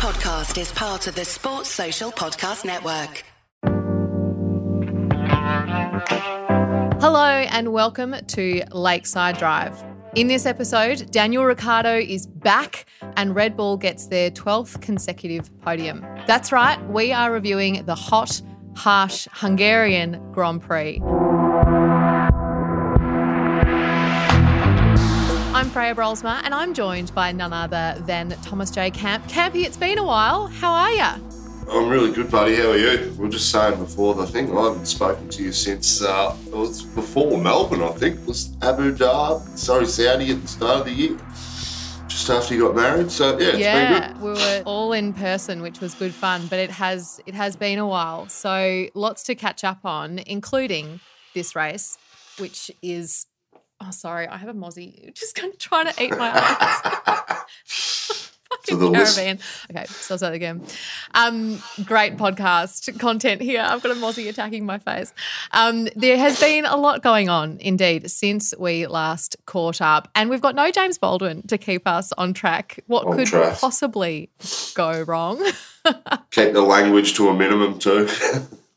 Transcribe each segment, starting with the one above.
podcast is part of the Sports Social Podcast Network. Hello, and welcome to Lakeside Drive. In this episode, Daniel Ricciardo is back and Red Bull gets their 12th consecutive podium. That's right, we are reviewing the hot, harsh Hungarian Grand Prix. I'm Freya Brolsma, and I'm joined by none other than Thomas J. Camp. Campy, it's been a while. How are you? I'm really good, buddy. How are you? We were just saying before the thing. I haven't spoken to you since uh, it was before Melbourne. I think it was Abu Dhabi, sorry, Saudi at the start of the year, just after you got married. So yeah, it's yeah, been good. we were all in person, which was good fun. But it has it has been a while, so lots to catch up on, including this race, which is. Oh, sorry, I have a mozzie just kind of trying to eat my eyes. List. Caravan. Okay, so I'll start again. Um, great podcast content here. I've got a mozzie attacking my face. Um, there has been a lot going on, indeed, since we last caught up, and we've got no James Baldwin to keep us on track. What On could track. possibly go wrong? Keep the language to a minimum too.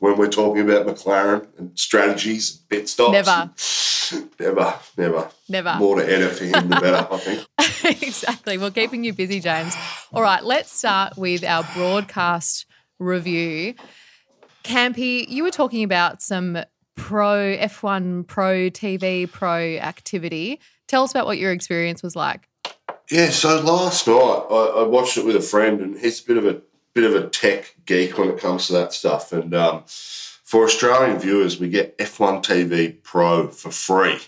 When we're talking about McLaren and strategies, pit stops. Never. never, never. Never. More to edit for him, the better. I think. exactly. We're keeping you busy, James. All right, let's start with our broadcast review. Campy, you were talking about some pro F1 pro TV pro activity. Tell us about what your experience was like. Yeah, so last night I, I watched it with a friend, and he's a bit of a bit of a tech geek when it comes to that stuff. And um, for Australian viewers, we get F1 TV Pro for free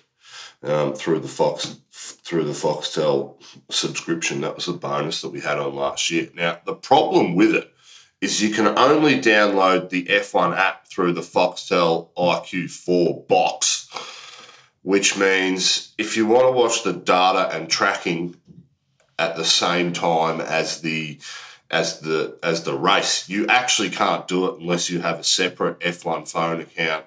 um, through the Fox through the Foxtel subscription. That was a bonus that we had on last year. Now the problem with it is you can only download the F1 app through the Foxtel IQ4 box, which means if you want to watch the data and tracking at the same time as the as the as the race. You actually can't do it unless you have a separate F1 phone account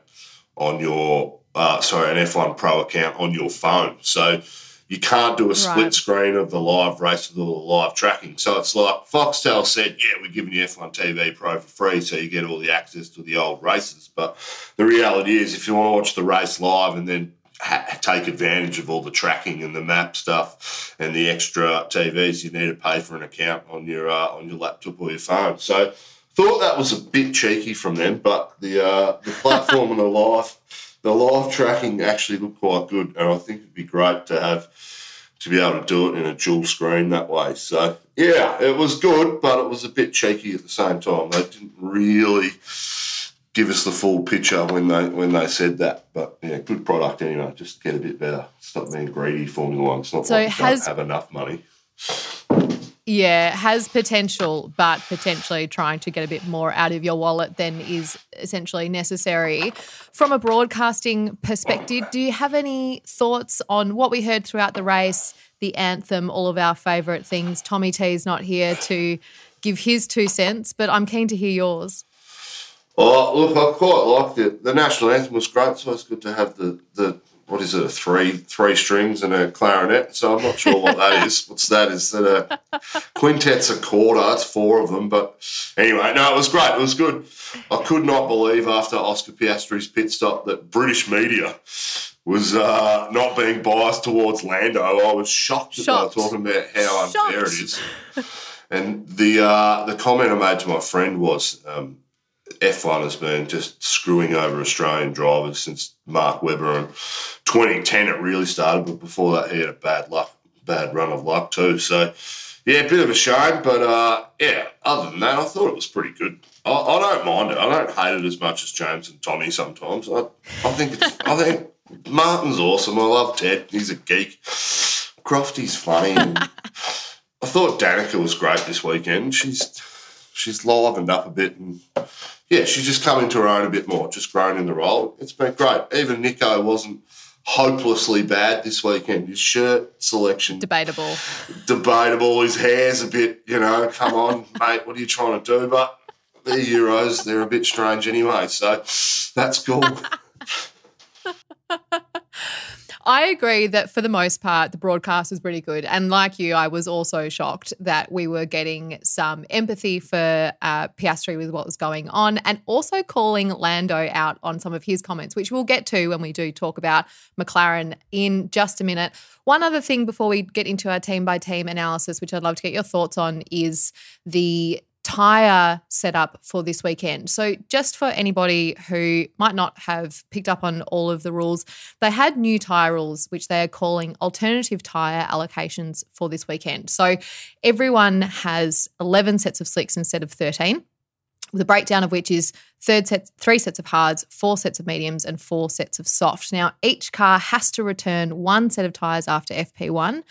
on your uh, sorry an F1 Pro account on your phone. So you can't do a split Right. screen of the live race with all the live tracking. So it's like Foxtel said, yeah, we're giving you F1 TV Pro for free, so you get all the access to the old races. But the reality is, if you want to watch the race live and then ha- take advantage of all the tracking and the map stuff and the extra TVs, you need to pay for an account on your uh, on your laptop or your phone. So thought that was a bit cheeky from them, but the uh, the platform and the live the live tracking actually looked quite good, and I think it'd be great to have to be able to do it in a dual screen that way. So yeah, it was good, but it was a bit cheeky at the same time. They didn't really give us the full picture when they when they said that. But yeah, good product anyway. Just get a bit better. Stop being greedy, Formula One. It's not So like you has- don't have enough money. Yeah, has potential, but potentially trying to get a bit more out of your wallet than is essentially necessary. From a broadcasting perspective, do you have any thoughts on what we heard throughout the race, the anthem, all of our favourite things? Tommy T is not here to give his two cents, but I'm keen to hear yours. Oh, look, I quite liked it. The national anthem was great, so it's good to have the, the what is it, a three three strings and a clarinet. So I'm not sure what that is. What's that? Is that a quintet's a quarter? It's four of them. But anyway, no, it was great. It was good. I could not believe after Oscar Piastri's pit stop that British media was uh, not being biased towards Lando. I was shocked that Shocked. they were talking about how unfair Shocked. it is. And the uh, the comment I made to my friend was. Um, F1 has been just screwing over Australian drivers since Mark Webber and 2010 it really started, but before that he had a bad luck, bad run of luck too. So yeah, a bit of a shame, but uh, yeah. Other than that, I thought it was pretty good. I, I don't mind it. I don't hate it as much as James and Tommy sometimes. I, I think it's, I think Martin's awesome. I love Ted. He's a geek. Crofty's funny. I thought Danica was great this weekend. She's she's livened up a bit and yeah, she's just come into her own a bit more, just grown in the role. It's been great. Even Nico wasn't hopelessly bad this weekend. His shirt selection Debatable. debatable. His hair's a bit, you know, come on, mate, what are you trying to do? But they're Euros, they're a bit strange anyway, so that's cool. I agree that for the most part, the broadcast was pretty good. And like you, I was also shocked that we were getting some empathy for uh, Piastri with what was going on and also calling Lando out on some of his comments, which we'll get to when we do talk about McLaren in just a minute. One other thing before we get into our team by team analysis, which I'd love to get your thoughts on, is the tyre setup for this weekend. So, just for anybody who might not have picked up on all of the rules, they had new tyre rules, which they are calling alternative tyre allocations for this weekend. So, everyone has 11 sets of slicks instead of 13 the breakdown of which is third set, three sets of hards, four sets of mediums, and four sets of soft. Now, each car has to return one set of tyres after FP1,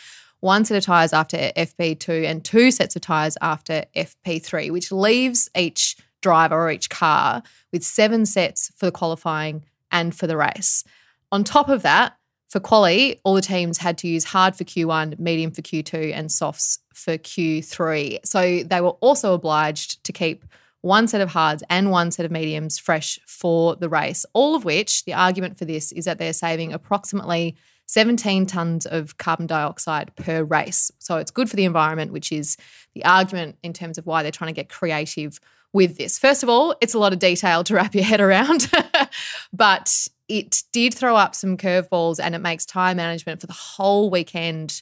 one set of tyres after FP2 and two sets of tyres after FP3, which leaves each driver or each car with seven sets for the qualifying and for the race. On top of that, for quali, all the teams had to use hard for Q1, medium for Q2, and softs for Q3. So they were also obliged to keep one set of hards and one set of mediums fresh for the race. All of which, the argument for this is that they're saving approximately 17 tons of carbon dioxide per race. So it's good for the environment, which is the argument in terms of why they're trying to get creative with this. First of all, it's a lot of detail to wrap your head around, but it did throw up some curveballs and it makes time management for the whole weekend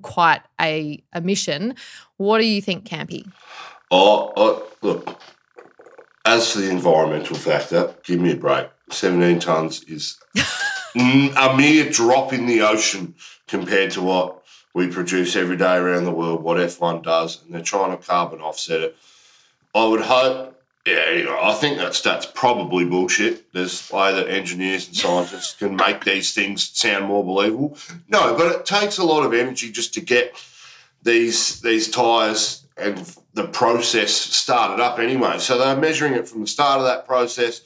quite a, a mission. What do you think, Campy? Oh, oh, look, as for the environmental factor, give me a break. 17 tonnes is Mm, a mere drop in the ocean compared to what we produce every day around the world, what F1 does, and they're trying to carbon offset it. I would hope, yeah, you know, I think that stat's probably bullshit. There's a way that engineers and scientists can make these things sound more believable. No, but it takes a lot of energy just to get these these tyres and the process started up anyway. So they're measuring it from the start of that process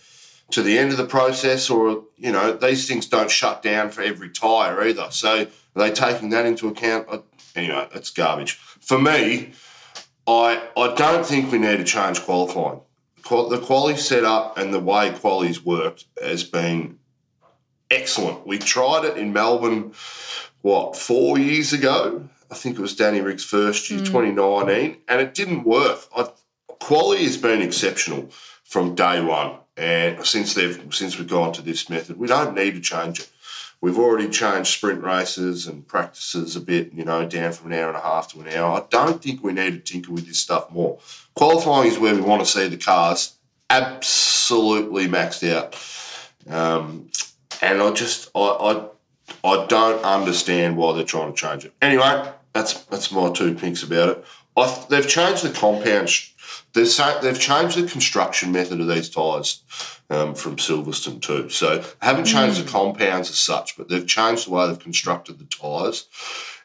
to the end of the process, or you know, these things don't shut down for every tyre either. So are they taking that into account? Anyway, it's garbage. For me, I I don't think we need to change qualifying. The quality setup and the way quality's worked has been excellent. We tried it in Melbourne, what four years ago. I think it was Danny Rick's first year, mm. 2019, and it didn't work. I, quality has been exceptional from day one. And since they've since we've gone to this method, we don't need to change it. We've already changed sprint races and practices a bit, you know, down from an hour and a half to an hour. I don't think we need to tinker with this stuff more. Qualifying is where we want to see the cars absolutely maxed out. Um, and I just I, I I don't understand why they're trying to change it. Anyway, that's that's my two pinks about it. I, they've changed the compound They've, they've changed the construction method of these tyres um, from Silverstone too. So haven't changed mm. the compounds as such, but they've changed the way they've constructed the tyres.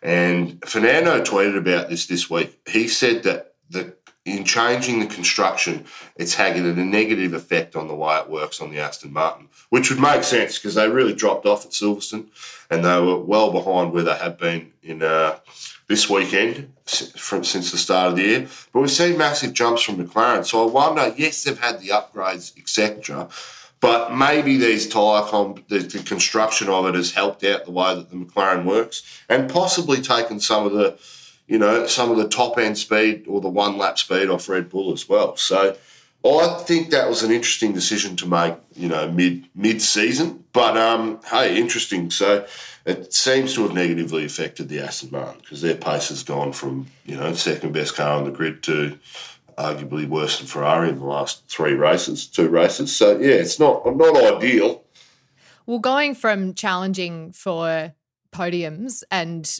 And Fernando tweeted about this this week. He said that the in changing the construction, it's having a negative effect on the way it works on the Aston Martin, which would make sense because they really dropped off at Silverstone and they were well behind where they had been in uh, this weekend from since the start of the year. But we've seen massive jumps from McLaren, so I wonder. Yes, they've had the upgrades, etc. But maybe these tyre comp, the, the construction of it has helped out the way that the McLaren works, and possibly taken some of the you know, some of the top end speed or the one lap speed off Red Bull as well. So I think that was an interesting decision to make, you know, mid mid season. But um, hey, interesting. So it seems to have negatively affected the Aston Martin because their pace has gone from you know second best car on the grid to arguably worse than Ferrari in the last three races, two races. So yeah, it's not not ideal. Well, going from challenging for podiums and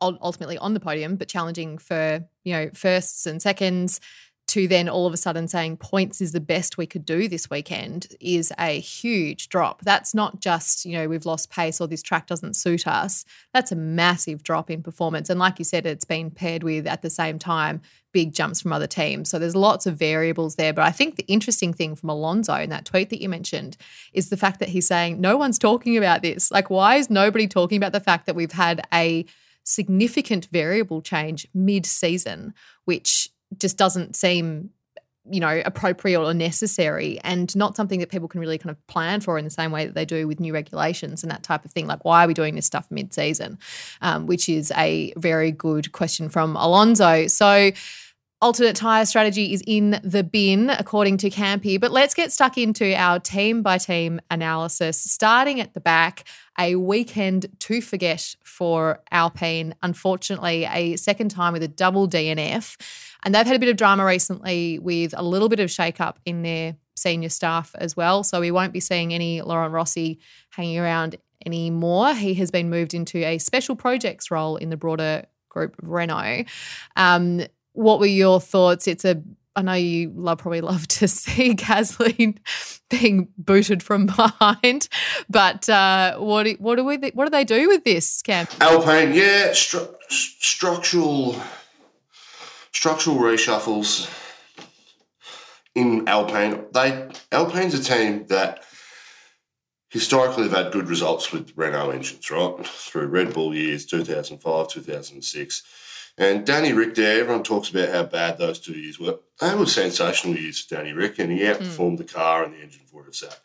ultimately on the podium, but challenging for, you know, firsts and seconds to then all of a sudden saying points is the best we could do this weekend is a huge drop. That's not just, you know, we've lost pace or this track doesn't suit us. That's a massive drop in performance. And like you said, it's been paired with at the same time big jumps from other teams. So there's lots of variables there. But I think the interesting thing from Alonso in that tweet that you mentioned is the fact that he's saying no one's talking about this. Like, why is nobody talking about the fact that we've had a significant variable change mid season, which just doesn't seem you know, appropriate or necessary and not something that people can really kind of plan for in the same way that they do with new regulations and that type of thing. Like, why are we doing this stuff mid season? Um, which is a very good question from Alonso. So, alternate tyre strategy is in the bin, according to Campy. But let's get stuck into our team by team analysis, starting at the back. A weekend to forget for Alpine. Unfortunately, a second time with a double DNF. And they've had a bit of drama recently with a little bit of shake-up in their senior staff as well. So we won't be seeing any Laurent Rossi hanging around anymore. He has been moved into a special projects role in the broader group of Renault. Um, what were your thoughts? It's a I know you love probably love to see Gasly being booted from behind, but uh, what what do we what do they do with this, Cam? Alpine, yeah, stru- structural structural reshuffles in Alpine. They Alpine's a team that historically have had good results with Renault engines, right? Through Red Bull years, 2005, 2006 and Danny Rick there, everyone talks about how bad those two years were. They were sensational years for Danny Rick, and he outperformed mm. the car and the engine for it.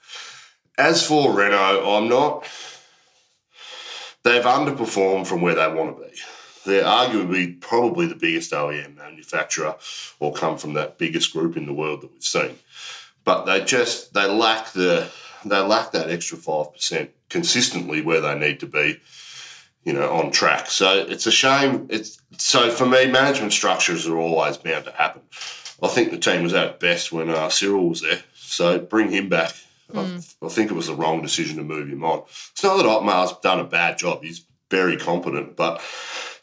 As for Renault, I'm not. They've underperformed from where they want to be. They're arguably probably the biggest OEM manufacturer or come from that biggest group in the world that we've seen. But they just they lack the they lack that extra five percent consistently where they need to be you know, on track. So it's a shame. It's so for me, management structures are always bound to happen. I think the team was at best when uh, Cyril was there. So bring him back. Mm. I, I, think it was the wrong decision to move him on. It's not that Otmar's done a bad job. He's very competent, but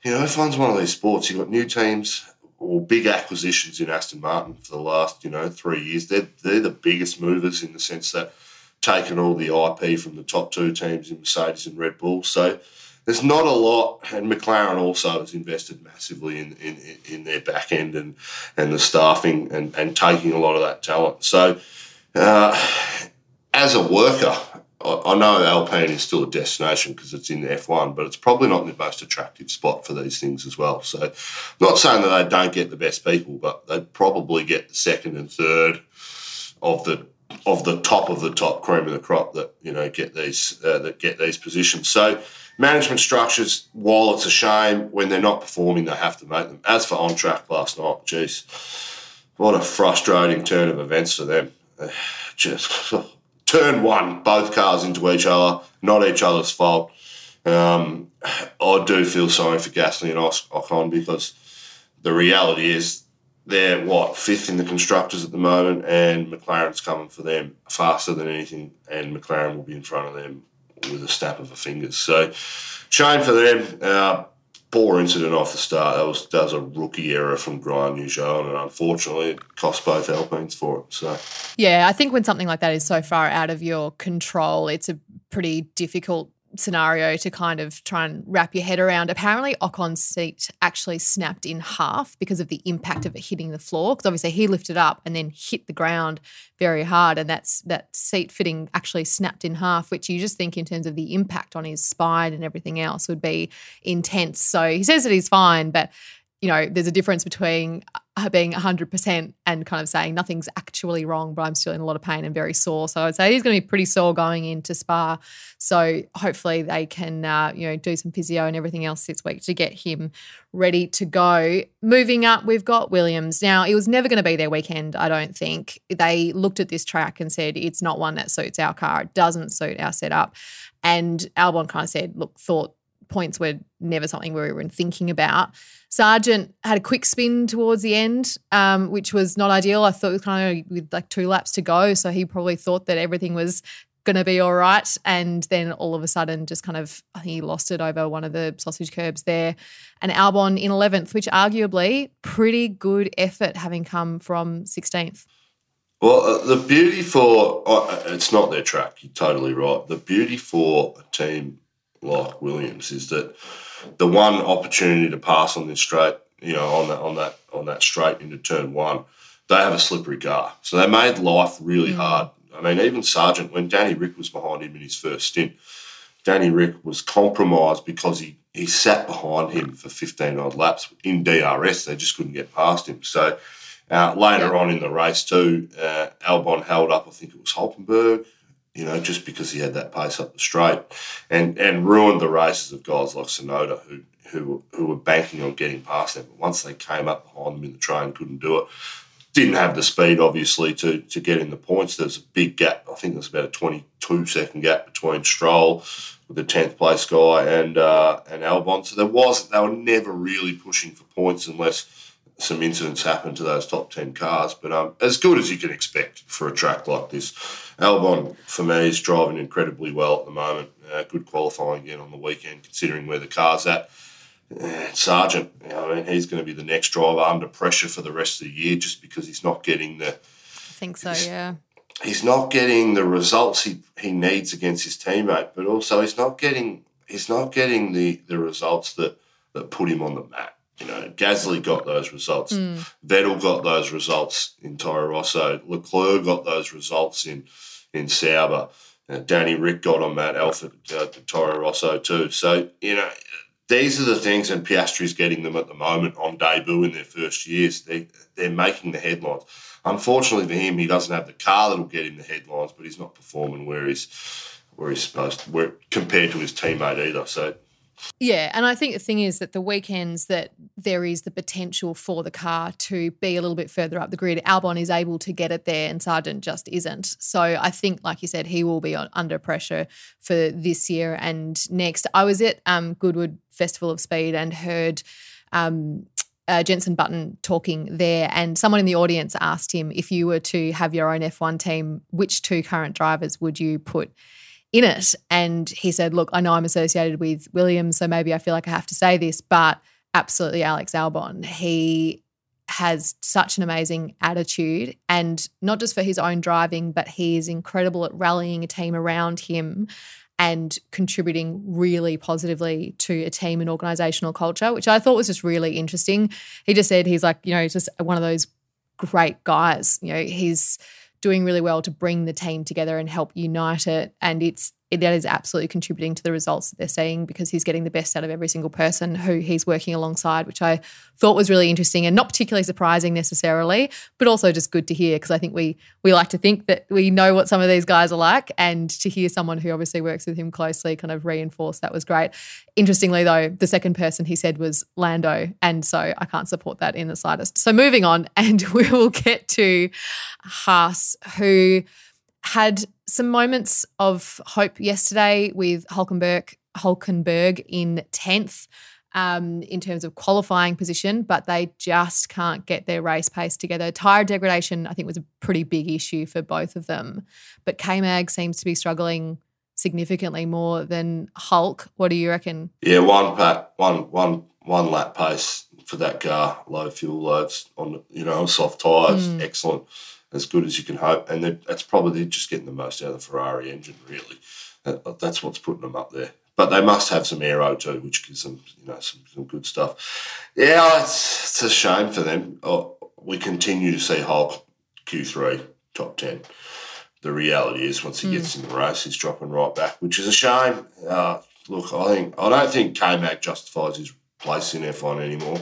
you know, F1's one of these sports. You've got new teams or big acquisitions in Aston Martin for the last, you know, three years. They're they're the biggest movers in the sense that taken all the IP from the top two teams in Mercedes and Red Bull. So there's not a lot, and McLaren also has invested massively in, in, in their back end and, and the staffing and, and taking a lot of that talent. So, uh, as a worker, I, know Alpine is still a destination because it's in the F1, but it's probably not the most attractive spot for these things as well. So, not saying that they don't get the best people, but they probably get the second and third of the of the top of the top cream of the crop that you know get these uh, that get these positions. So management structures, while it's a shame when they're not performing, they have to make them. As for on track last night, geez, what a frustrating turn of events for them. Just turn one, both cars into each other, not each other's fault. Um, I do feel sorry for Gasly and Ocon because the reality is they're what fifth in the constructors at the moment, and McLaren's coming for them faster than anything, and McLaren will be in front of them with a snap of a fingers. So, shame for them. Uh, poor incident off the start. That was that was a rookie error from Yu Zhou, and unfortunately, it cost both Alpines for it. So, yeah, I think when something like that is so far out of your control, it's a pretty difficult scenario to kind of try and wrap your head around. Apparently, Ocon's seat actually snapped in half because of the impact of it hitting the floor. Because obviously he lifted up and then hit the ground very hard, and that's that seat fitting actually snapped in half. Which you just think in terms of the impact on his spine and everything else would be intense. So he says that he's fine, but you know, there's a difference between being 100% and kind of saying nothing's actually wrong, but I'm still in a lot of pain and very sore. So I'd say he's going to be pretty sore going into Spa. So hopefully they can, uh, you know, do some physio and everything else this week to get him ready to go. Moving up, we've got Williams. Now, it was never going to be their weekend, I don't think. They looked at this track and said, it's not one that suits our car. It doesn't suit our setup. And Albon kind of said, look, thought points were never something we were thinking about. Sargent had a quick spin towards the end, um, which was not ideal. I thought it was kind of with like two laps to go, so he probably thought that everything was going to be all right. And then all of a sudden, just kind of, I think he lost it over one of the sausage curbs there. And Albon in 11th, which arguably pretty good effort having come from 16th. Well, uh, the beauty for uh, it's not their track. You're totally right. The beauty for a team like Williams is that the one opportunity to pass on this straight, you know, on that on that on that straight into turn one, they have a slippery car. So they made life really mm. hard. I mean, even Sargent, when Danny Rick was behind him in his first stint, Danny Rick was compromised because he, he sat behind him for 15 odd laps in DRS. They just couldn't get past him. So Uh, later yeah. on in the race too, uh, Albon held up. I think it was Hulkenberg. You know, just because he had that pace up the straight, and and ruined the races of guys like Tsunoda, who who who were banking on getting past them. But once they came up behind them in the train, couldn't do it. Didn't have the speed, obviously, to to get in the points. There's a big gap. I think there's about a 22 second gap between Stroll, with the 10th place guy, and uh, and Albon. So there was they were never really pushing for points unless some incidents happened to those top 10 cars. But um, as good as you can expect for a track like this. Albon, for me, is driving incredibly well at the moment. Uh, good qualifying again on the weekend, considering where the car's at. Uh, Sargent, you know, I mean, he's going to be the next driver under pressure for the rest of the year just because he's not getting the. I think so, yeah. He's not getting the results he, he needs against his teammate, but also he's not getting he's not getting the, the results that, that put him on the map. You know, Gasly got those results. Mm. Vettel got those results in Toro Rosso. Leclerc got those results in in Sauber. Uh, Danny Ric got on that Alpha uh, Toro Rosso too. So you know, these are the things, and Piastri's getting them at the moment on debut in their first years. They they're making the headlines. Unfortunately for him, he doesn't have the car that'll get him the headlines, but he's not performing where he's where he's supposed to, where compared to his teammate either. So yeah, and I think the thing is that the weekends that there is the potential for the car to be a little bit further up the grid, Albon is able to get it there and Sargent just isn't. So I think, like you said, he will be on, under pressure for this year and next. I was at um, Goodwood Festival of Speed and heard um, uh, Jenson Button talking there, and someone in the audience asked him if you were to have your own F1 team, which two current drivers would you put in it. And he said, Look, I know I'm associated with Williams, so maybe I feel like I have to say this, but absolutely Alex Albon. He has such an amazing attitude and not just for his own driving, but he is incredible at rallying a team around him and contributing really positively to a team and organizational culture, which I thought was just really interesting. He just said he's like, you know, just one of those great guys. You know, he's doing really well to bring the team together and help unite it. And it's that is absolutely contributing to the results that they're seeing because he's getting the best out of every single person who he's working alongside, which I thought was really interesting and not particularly surprising necessarily, but also just good to hear because I think we we like to think that we know what some of these guys are like, and to hear someone who obviously works with him closely kind of reinforce that was great. Interestingly, though, the second person he said was Lando, and so I can't support that in the slightest. So moving on, and we will get to Haas, who had some moments of hope yesterday with Hulkenberg, Hulkenberg in 10th um, in terms of qualifying position, but they just can't get their race pace together. Tyre degradation, I think, was a pretty big issue for both of them. But K Mag seems to be struggling significantly more than Hulk. What do you reckon? Yeah, one pat, one one one lap pace for that car, low fuel loads on you know on soft tyres, mm. excellent as good as you can hope. And that's probably just getting the most out of the Ferrari engine, really. That, that's what's putting them up there. But they must have some aero too, which gives them, you know, some, some good stuff. Yeah, it's, it's a shame for them. Oh, we continue to see Hulk Q3 top ten. The reality is, once he mm. gets in the race, he's dropping right back, which is a shame. Uh, look, I think I don't think K Mag justifies his place in F1 anymore.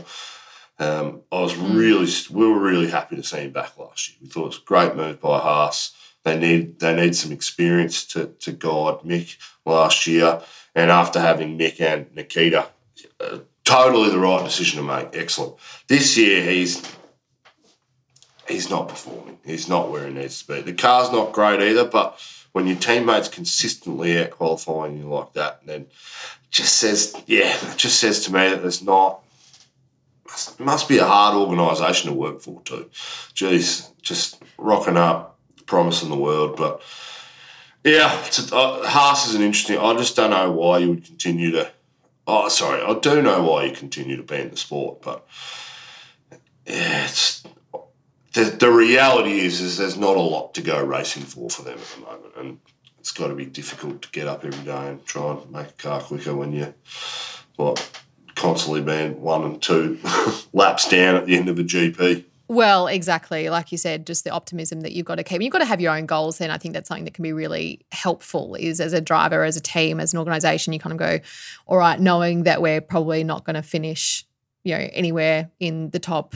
Um, I was mm. really, we were really happy to see him back last year. We thought it was a great move by Haas. They need they need some experience to to guide Mick last year, and after having Mick and Nikita, uh, totally the right decision to make. Excellent. This year he's he's not performing. He's not where he needs to be. The car's not great either, but when your teammates consistently out qualifying you like that, then just says yeah, it just says to me that there's not must be a hard organisation to work for too. Jeez, just rocking up, promising the world, but yeah, it's, uh, Haas is an interesting. I just don't know why you would continue to. Oh, sorry, I do know why you continue to be in the sport, but yeah, it's the, the reality is is there's not a lot to go racing for for them at the moment, and it's got to be difficult to get up every day and try and make a car quicker when you what constantly being one and two laps down at the end of a GP. Well, exactly. Like you said, just the optimism that you've got to keep. You've got to have your own goals. Then I think that's something that can be really helpful is as a driver, as a team, as an organization, you kind of go, all right, knowing that we're probably not going to finish, you know, anywhere in the top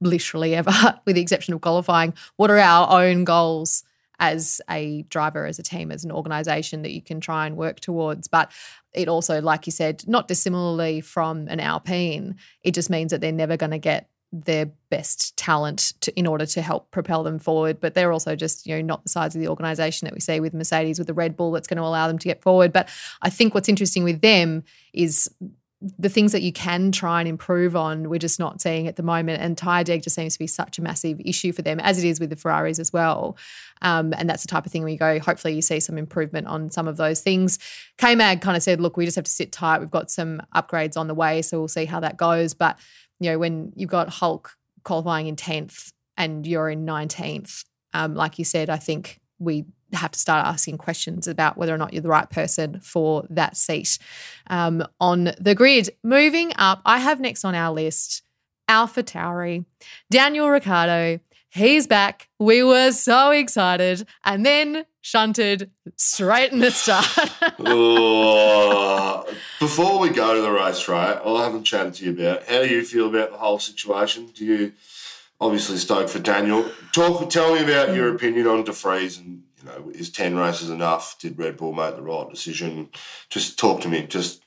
literally ever, with the exception of qualifying. What are our own goals as a driver, as a team, as an organization that you can try and work towards? But it also, like you said, not dissimilarly from an Alpine, it just means that they're never going to get their best talent to, in order to help propel them forward. But they're also just, you know, not the size of the organization that we see with Mercedes, with the Red Bull that's going to allow them to get forward. But I think what's interesting with them is the things that you can try and improve on, we're just not seeing at the moment. And tyre deg just seems to be such a massive issue for them, as it is with the Ferraris as well. Um, and that's the type of thing where you go, hopefully you see some improvement on some of those things. K-Mag kind of said, look, we just have to sit tight. We've got some upgrades on the way, so we'll see how that goes. But, you know, when you've got Hulk qualifying in 10th and you're in 19th, um, like you said, I think we have to start asking questions about whether or not you're the right person for that seat um, on the grid. Moving up, I have next on our list Alpha Tauri, Daniel Ricciardo. He's back. We were so excited. And then shunted straight in the start. oh, before we go to the race, right, I haven't chatted to you about how do you feel about the whole situation? Do you obviously stoked for Daniel? Talk, tell me about your opinion on De Vries and you know, is 10 races enough? Did Red Bull make the right decision? Just talk to me, just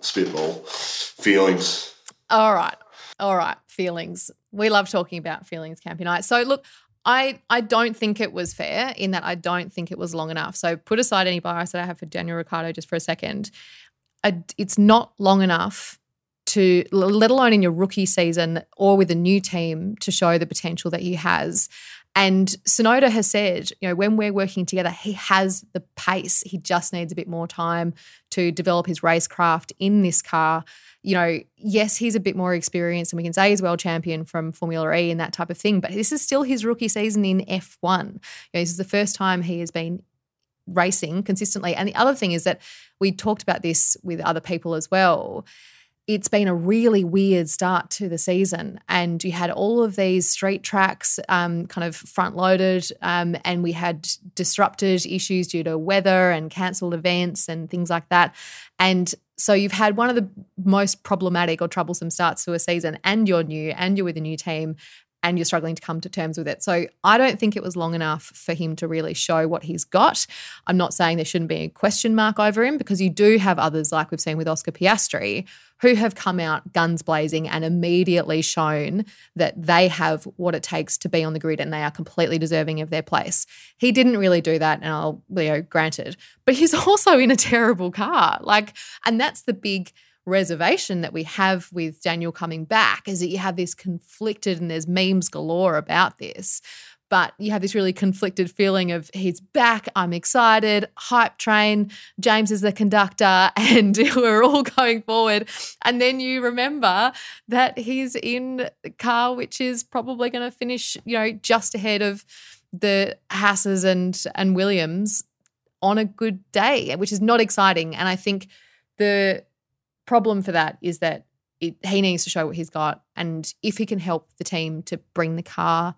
spitball feelings. All right. All right. Feelings. We love talking about feelings, Campionites. So, look, I, I don't think it was fair in that I don't think it was long enough. So, put aside any bias that I have for Daniel Ricciardo just for a second. I, it's not long enough to, let alone in your rookie season or with a new team, to show the potential that he has. And Tsunoda has said, you know, when we're working together, he has the pace. He just needs a bit more time to develop his racecraft in this car. You know, yes, he's a bit more experienced, and we can say he's world champion from Formula E and that type of thing, but this is still his rookie season in F1. You know, this is the first time he has been racing consistently. And the other thing is that we talked about this with other people as well it's been a really weird start to the season. And you had all of these street tracks um, kind of front loaded, um, and we had disrupted issues due to weather and cancelled events and things like that. And so you've had one of the most problematic or troublesome starts to a season, and you're new, and you're with a new team, and you're struggling to come to terms with it. So I don't think it was long enough for him to really show what he's got. I'm not saying there shouldn't be a question mark over him because you do have others like we've seen with Oscar Piastri who have come out guns blazing and immediately shown that they have what it takes to be on the grid and they are completely deserving of their place. He didn't really do that, and I'll, you know, granted, but he's also in a terrible car. Like, and that's the big reservation that we have with Daniel coming back is that you have this conflicted and there's memes galore about this. But you have this really conflicted feeling of he's back, I'm excited, hype train, James is the conductor, and we're all going forward. And then you remember that he's in the car, which is probably going to finish, you know, just ahead of the Hasses and and Williams on a good day, which is not exciting. And I think the problem for that is that it, he needs to show what he's got. And if he can help the team to bring the car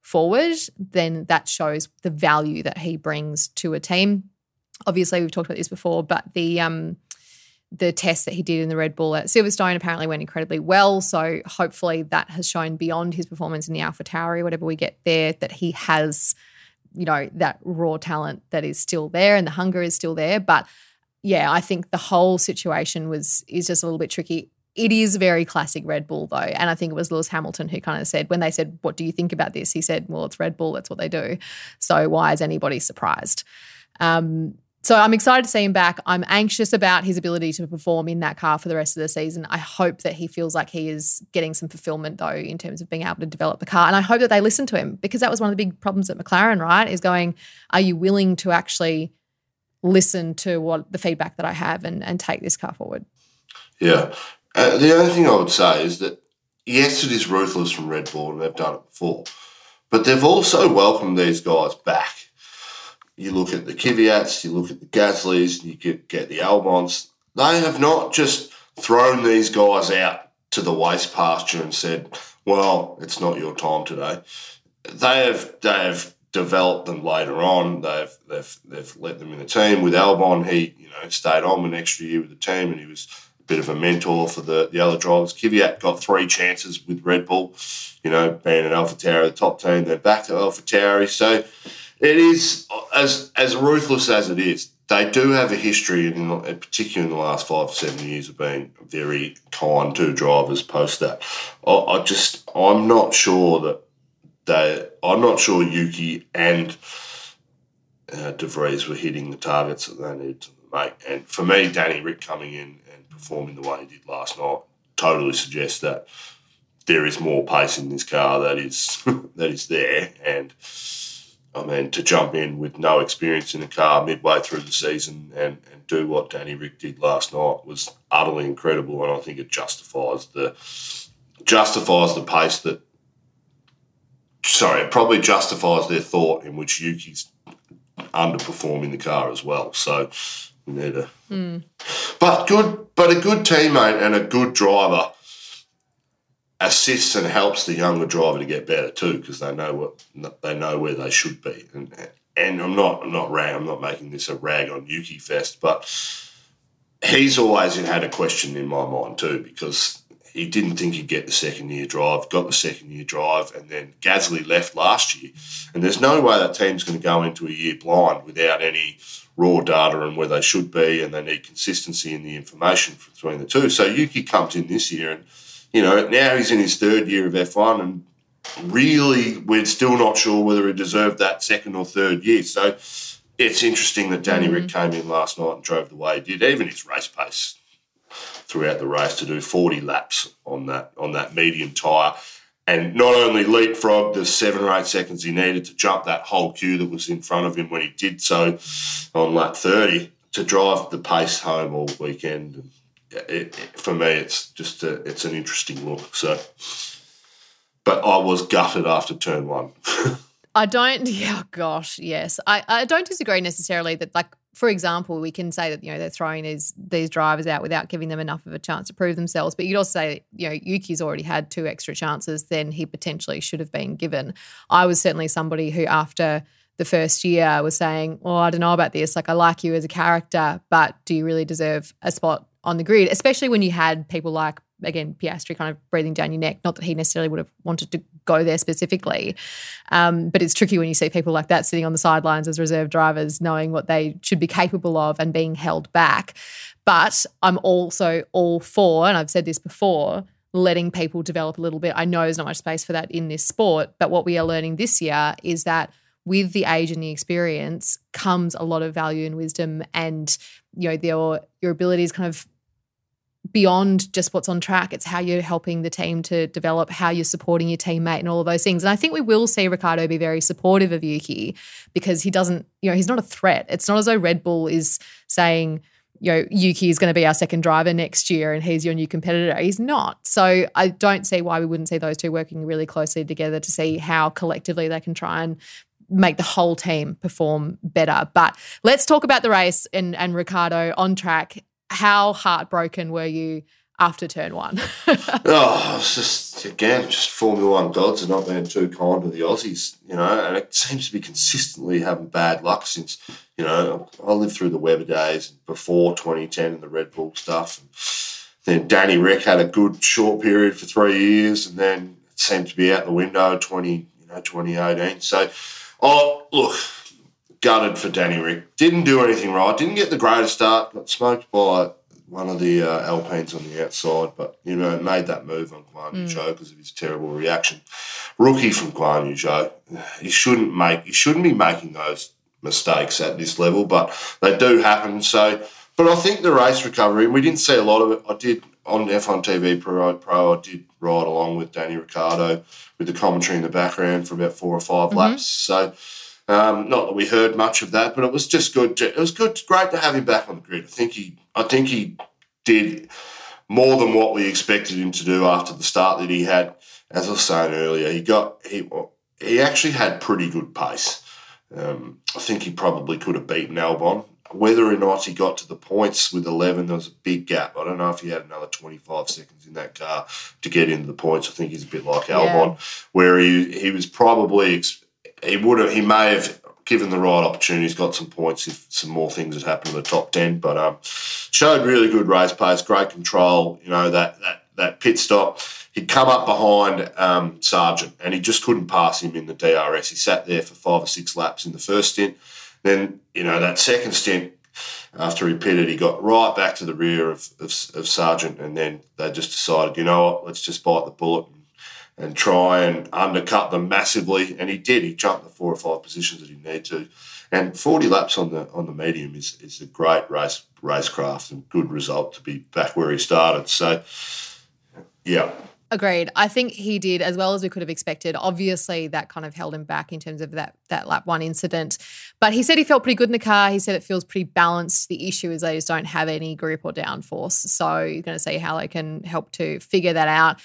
forward, then that shows the value that he brings to a team. Obviously, we've talked about this before, but the um, the test that he did in the Red Bull at Silverstone apparently went incredibly well. So hopefully that has shown beyond his performance in the Alpha Tauri, whatever we get there, that he has, you know, that raw talent that is still there and the hunger is still there. But yeah, I think the whole situation was is just a little bit tricky. It is very classic Red Bull though, and I think it was Lewis Hamilton who kind of said when they said, "What do you think about this?" He said, "Well, it's Red Bull. That's what they do. So why is anybody surprised?" Um, so I'm excited to see him back. I'm anxious about his ability to perform in that car for the rest of the season. I hope that he feels like he is getting some fulfillment though in terms of being able to develop the car. And I hope that they listen to him because that was one of the big problems at McLaren, right? Is going, are you willing to actually listen to what the feedback that I have and, and take this car forward. Yeah. Uh, the only thing I would say is that yes, it is ruthless from Red Bull and they've done it before, but they've also welcomed these guys back. You look at the Kvyats, you look at the Gasleys, you get, get the Albons. They have not just thrown these guys out to the waste pasture and said, well, it's not your time today. They have, they have developed them later on. They've they've they've let them in the team with Albon. He you know stayed on an extra year with the team, and he was a bit of a mentor for the, the other drivers. Kvyat got three chances with Red Bull, you know, being an AlphaTauri, the top team, They're back to AlphaTauri. So it is as as ruthless as it is. They do have a history, in, in in the last five or seven years, of being very kind to drivers. Post that, I, I just I'm not sure that they. I'm not sure Yuki and uh, were hitting the targets that they needed to make. And for me, Danny Rick coming in and performing the way he did last night totally suggests that there is more pace in this car that is that is there. And I mean, to jump in with no experience in the car midway through the season and, and do what Danny Rick did last night was utterly incredible, and I think it justifies the justifies the pace that. Sorry, it probably justifies their thought in which Yuki's underperforming the car as well. So we need a, mm. but good, but a good teammate and a good driver assists and helps the younger driver to get better too because they know what they know where they should be. And and I'm not I'm not rag I'm not making this a rag on Yuki Fest, but he's always had a question in my mind too because he didn't think he'd get the second year drive, got the second year drive, and then Gasly left last year. And there's no way that team's going to go into a year blind without any raw data and where they should be, and they need consistency in the information between the two. So Yuki comes in this year, and you know now he's in his third year of F1, and really we're still not sure whether he deserved that second or third year. So it's interesting that Danny mm-hmm. Rick came in last night and drove the way he did, even his race pace throughout the race to do 40 laps on that on that medium tyre and not only leapfrog the seven or eight seconds he needed to jump that whole queue that was in front of him when he did so on lap 30 to drive the pace home all weekend. It, it, for me, it's just a, it's an interesting look. So, but I was gutted after turn one. I don't. Yeah, gosh, yes. I, I don't disagree necessarily that like for example, we can say that you know they're throwing these these drivers out without giving them enough of a chance to prove themselves. But you'd also say, you know, Yuki's already had two extra chances than he potentially should have been given. I was certainly somebody who, after the first year, was saying, "Well, I don't know about this. Like, I like you as a character, but do you really deserve a spot on the grid?" Especially when you had people like again Piastri kind of breathing down your neck. Not that he necessarily would have wanted to go there specifically, um, but it's tricky when you see people like that sitting on the sidelines as reserve drivers, knowing what they should be capable of and being held back. But I'm also all for, and I've said this before, letting people develop a little bit. I know there's not much space for that in this sport, but what we are learning this year is that with the age and the experience comes a lot of value and wisdom and you know your your abilities kind of beyond just what's on track. It's how you're helping the team to develop, how you're supporting your teammate, and all of those things. And I think we will see Ricciardo be very supportive of Yuki because he doesn't, you know, he's not a threat. It's not as though Red Bull is saying, you know, Yuki is going to be our second driver next year and he's your new competitor. He's not. So I don't see why we wouldn't see those two working really closely together to see how collectively they can try and make the whole team perform better. But let's talk about the race and, and Ricciardo on track how heartbroken were you after turn one? oh, it's just again just Formula One gods are not being too kind to the Aussies, you know, and it seems to be consistently having bad luck since you know I lived through the Webber days before 2010 and the Red Bull stuff. And then Danny Rick had a good short period for three years, and then it seemed to be out the window 20, you know, 2018. So, oh look, gutted for Danny Rick. Didn't do anything right. Didn't get the greatest start. Got smoked by one of the uh, Alpines on the outside, but you know made that move on Guan Yu Zhou because of his terrible reaction. Rookie from Guan Yu Zhou. He shouldn't make. He shouldn't be making those mistakes at this level, but they do happen. So, but I think the race recovery. We didn't see a lot of it. I did on F1 TV Pro. Pro I did ride along with Danny Ricciardo with the commentary in the background for about four or 5 mm-hmm. laps. So um, not that we heard much of that, but it was just good. To, it was good, great to have him back on the grid. I think he, I think he did more than what we expected him to do after the start that he had. As I was saying earlier, he got he he actually had pretty good pace. Um, I think he probably could have beaten Albon. Whether or not he got to the points with 11, there was a big gap. I don't know if he had another 25 seconds in that car to get into the points. I think he's a bit like Albon, yeah. where he, he was probably he would have he may have given the right opportunities, got some points if some more things had happened in the top ten. But um, showed really good race pace, great control. You know that that that pit stop. He'd come up behind um, Sargent and he just couldn't pass him in the DRS. He sat there for five or six laps in the first stint. Then, you know, that second stint, after he pitted, he got right back to the rear of, of, of Sargent, and then they just decided, you know what, let's just bite the bullet and, try and undercut them massively. And he did. He jumped the four or five positions that he needed to. And 40 laps on the on the medium is, is a great race racecraft and good result to be back where he started. So, yeah, Agreed. I think he did as well as we could have expected. Obviously, that kind of held him back in terms of that that lap one incident. But he said he felt pretty good in the car. He said it feels pretty balanced. The issue is they just don't have any grip or downforce. So you're going to see how they can help to figure that out.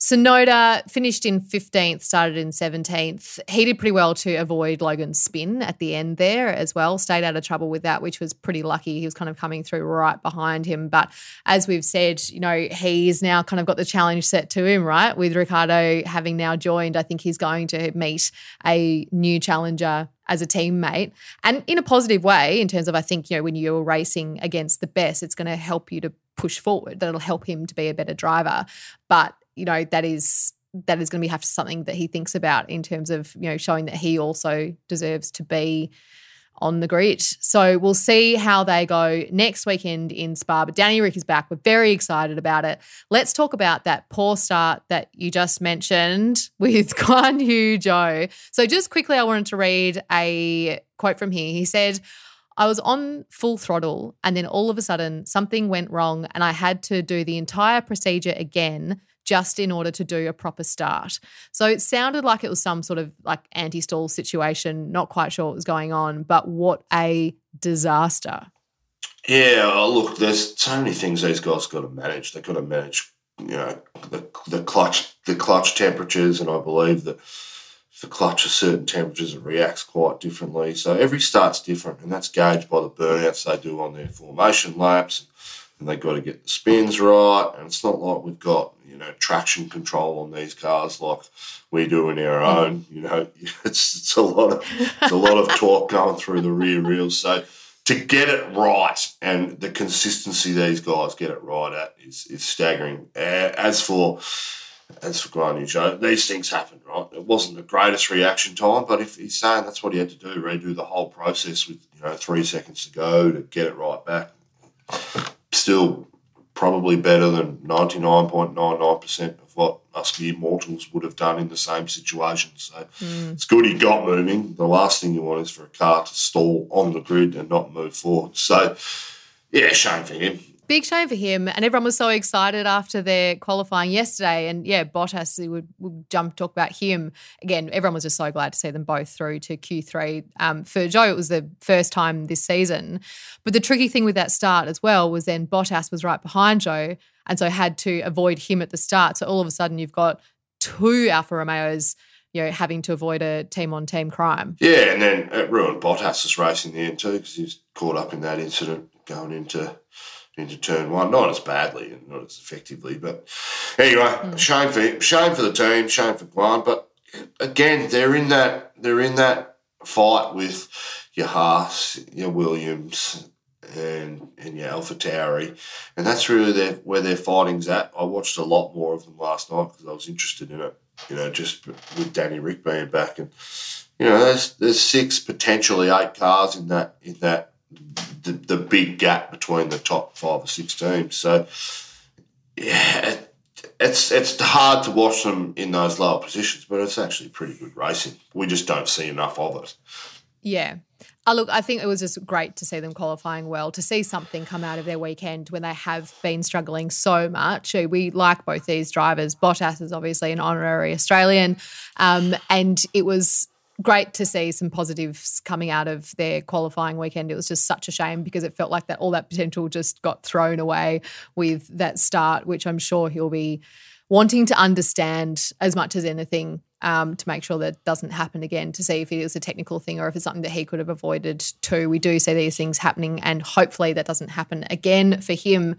Tsunoda finished in 15th, started in 17th. He did pretty well to avoid Logan's spin at the end there as well. Stayed out of trouble with that, which was pretty lucky. He was kind of coming through right behind him. But as we've said, you know, he's now kind of got the challenge set to him, right? With Ricciardo having now joined, I think he's going to meet a new challenger as a teammate and in a positive way in terms of I think you know when you're racing against the best it's going to help you to push forward that'll help him to be a better driver but you know that is that is going to be have to something that he thinks about in terms of you know showing that he also deserves to be on the grid. So we'll see how they go next weekend in Spa. But Danny Ric is back. We're very excited about it. Let's talk about that poor start that you just mentioned with Guan Yu Zhou. So just quickly, I wanted to read a quote from here. He said, I was on full throttle, and then all of a sudden something went wrong, and I had to do the entire procedure again just in order to do a proper start. So it sounded like it was some sort of like anti stall situation, not quite sure what was going on, but what a disaster. Yeah, oh, look, there's so many things these guys got to manage. They've got to manage, you know, the, the clutch, the clutch temperatures, and I believe that the clutch at certain temperatures it reacts quite differently. So every start's different, and that's gauged by the burnouts they do on their formation laps and they've got to get the spins right. And it's not like we've got you know traction control on these cars like we do in our own. You know, it's it's a lot of it's a lot of torque going through the rear wheels. So to get it right and the consistency these guys get it right at is is staggering. As for as for Yu Zhou, these things happen, right? It wasn't the greatest reaction time, but if he's saying that's what he had to do, redo the whole process with you know three seconds to go to get it right back, still probably better than 99.99% of what us mere mortals would have done in the same situation. So mm. it's good he got moving. The last thing you want is for a car to stall on the grid and not move forward. So, yeah, shame for him big shame for him. And everyone was so excited after their qualifying yesterday. And yeah, Bottas, we would, would jump talk about him again. Everyone was just so glad to see them both through to Q3. Um, for Zhou, it was the first time this season. But the tricky thing with that start as well was then Bottas was right behind Zhou, And so had to avoid him at the start. So all of a sudden, you've got two Alfa Romeos you know, having to avoid a team on team crime. Yeah, and then it ruined Bottas's race in the end too because he was caught up in that incident going into into turn one. Not as badly and not as effectively, but anyway, mm. shame for him, shame for the team, shame for Guan. But again, they're in that they're in that fight with your Haas, your Williams, and and your Alpha Tauri, and that's really their, where their fighting's at. I watched a lot more of them last night because I was interested in it. You know, just with Danny Ric being back, and you know, there's there's six potentially eight cars in that in that the, the big gap between the top five or six teams. So, yeah, it's it's hard to watch them in those lower positions, but it's actually pretty good racing. We just don't see enough of it. Yeah. Oh, look, I think it was just great to see them qualifying well, to see something come out of their weekend when they have been struggling so much. We like both these drivers. Bottas is obviously an honorary Australian, um, and it was great to see some positives coming out of their qualifying weekend. It was just such a shame because it felt like that all that potential just got thrown away with that start, which I'm sure he'll be wanting to understand as much as anything um, to make sure that doesn't happen again, to see if it was a technical thing or if it's something that he could have avoided too. We do see these things happening, and hopefully that doesn't happen again for him.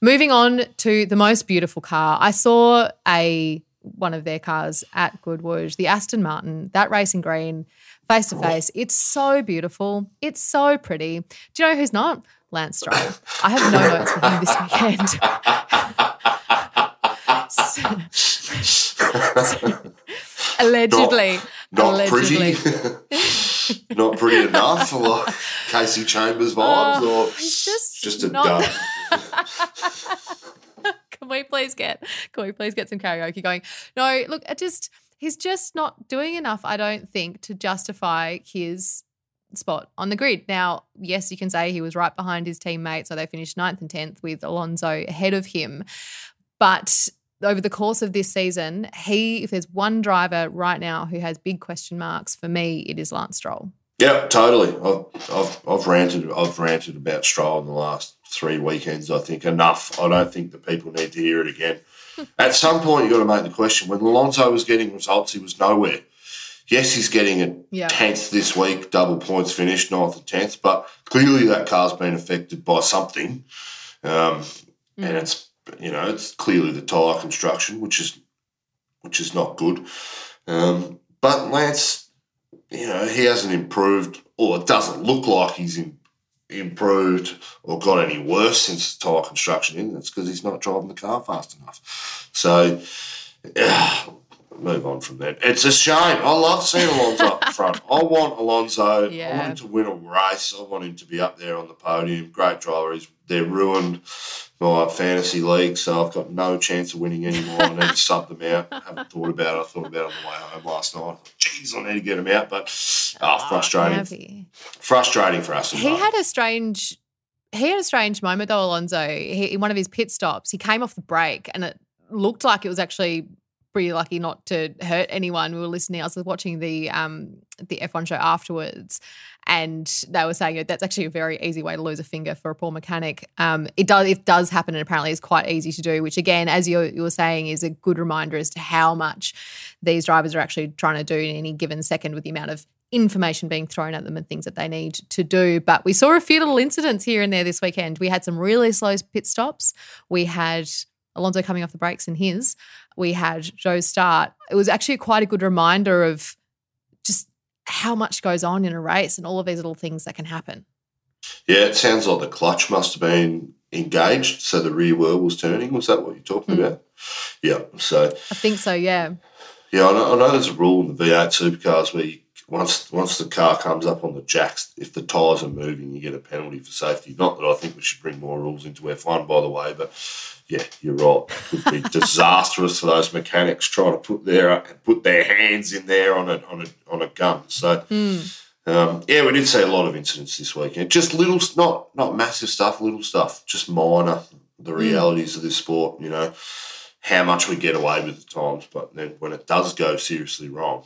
Moving on to the most beautiful car, I saw a one of their cars at Goodwood, the Aston Martin, that racing green, face to face. It's so beautiful. It's so pretty. Do you know who's not? Lance Stroll. I have no notes for him this weekend. allegedly. Not allegedly. pretty. not pretty enough, or Kasey Chambers vibes, Oh, or just just a not- dud. can we please get can we please get some karaoke going? No, look, I just he's just not doing enough, I don't think, to justify his spot on the grid. Now, yes, you can say he was right behind his teammate, so they finished ninth and tenth with Alonso ahead of him. But over the course of this season, he, if there's one driver right now who has big question marks for me, it is Lance Stroll. Yeah, totally. I've, I've I've ranted I've ranted about Stroll in the last three weekends. I think enough. I don't think that people need to hear it again. At some point, you've got to make the question. When Alonso was getting results, he was nowhere. Yes, he's getting a Yeah. tenth this week, double points finish, ninth and tenth. But clearly, that car's been affected by something, um, and it's you know it's clearly the tyre construction, which is which is not good. Um, but Lance, you know, he hasn't improved, or it doesn't look like he's in, improved or got any worse since the tyre construction in. That's because he's not driving the car fast enough. So, move on from that. It's a shame. I love seeing Alonso up front. I want Alonso. I want him to win a race. I want him to be up there on the podium. Great driver. He's they're ruined my fantasy league, so I've got no chance of winning anymore. I need to sub them out. I haven't thought about it. I thought about it on the way home last night. Jeez, I need to get them out, but ah, frustrating. Happy. Frustrating for us. He had a strange he had a strange moment though, Alonso. He, in one of his pit stops, he came off the brake and it looked like it was actually pretty lucky not to hurt anyone. We were listening. I was watching the um the F1 show afterwards, and they were saying that that's actually a very easy way to lose a finger for a poor mechanic. Um, it does it does happen, and apparently is quite easy to do. Which again, as you you were saying, is a good reminder as to how much these drivers are actually trying to do in any given second with the amount of information being thrown at them and things that they need to do. But we saw a few little incidents here and there this weekend. We had some really slow pit stops. We had Alonso coming off the brakes in his. We had Zhou start. It was actually quite a good reminder of just how much goes on in a race and all of these little things that can happen. Yeah, it sounds like the clutch must have been engaged, so the rear wheel was turning. Was that what you're talking Mm. about? Yeah. So I think so, yeah. yeah, I know, I know there's a rule in the V8 supercars where you, once once the car comes up on the jacks, if the tyres are moving, you get a penalty for safety. Not that I think we should bring more rules into F1, by the way, but yeah, you're right. It would be disastrous for those mechanics trying to put their put their hands in there on a on a on a gun. So. Mm. Um, yeah, we did see a lot of incidents this weekend. Just little, not not massive stuff, little stuff, just minor. The realities of this sport, you know, how much we get away with at times, but then when it does go seriously wrong,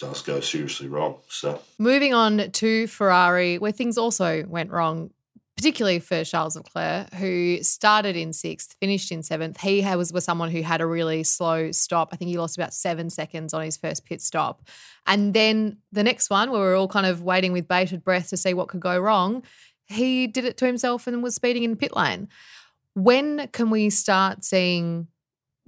does go seriously wrong. So Moving on to Ferrari, where things also went wrong, particularly for Charles Leclerc, who started in sixth, finished in seventh. He was, was someone who had a really slow stop. I think he lost about seven seconds on his first pit stop. And then the next one, where we were all kind of waiting with bated breath to see what could go wrong, he did it to himself and was speeding in pit lane. When can we start seeing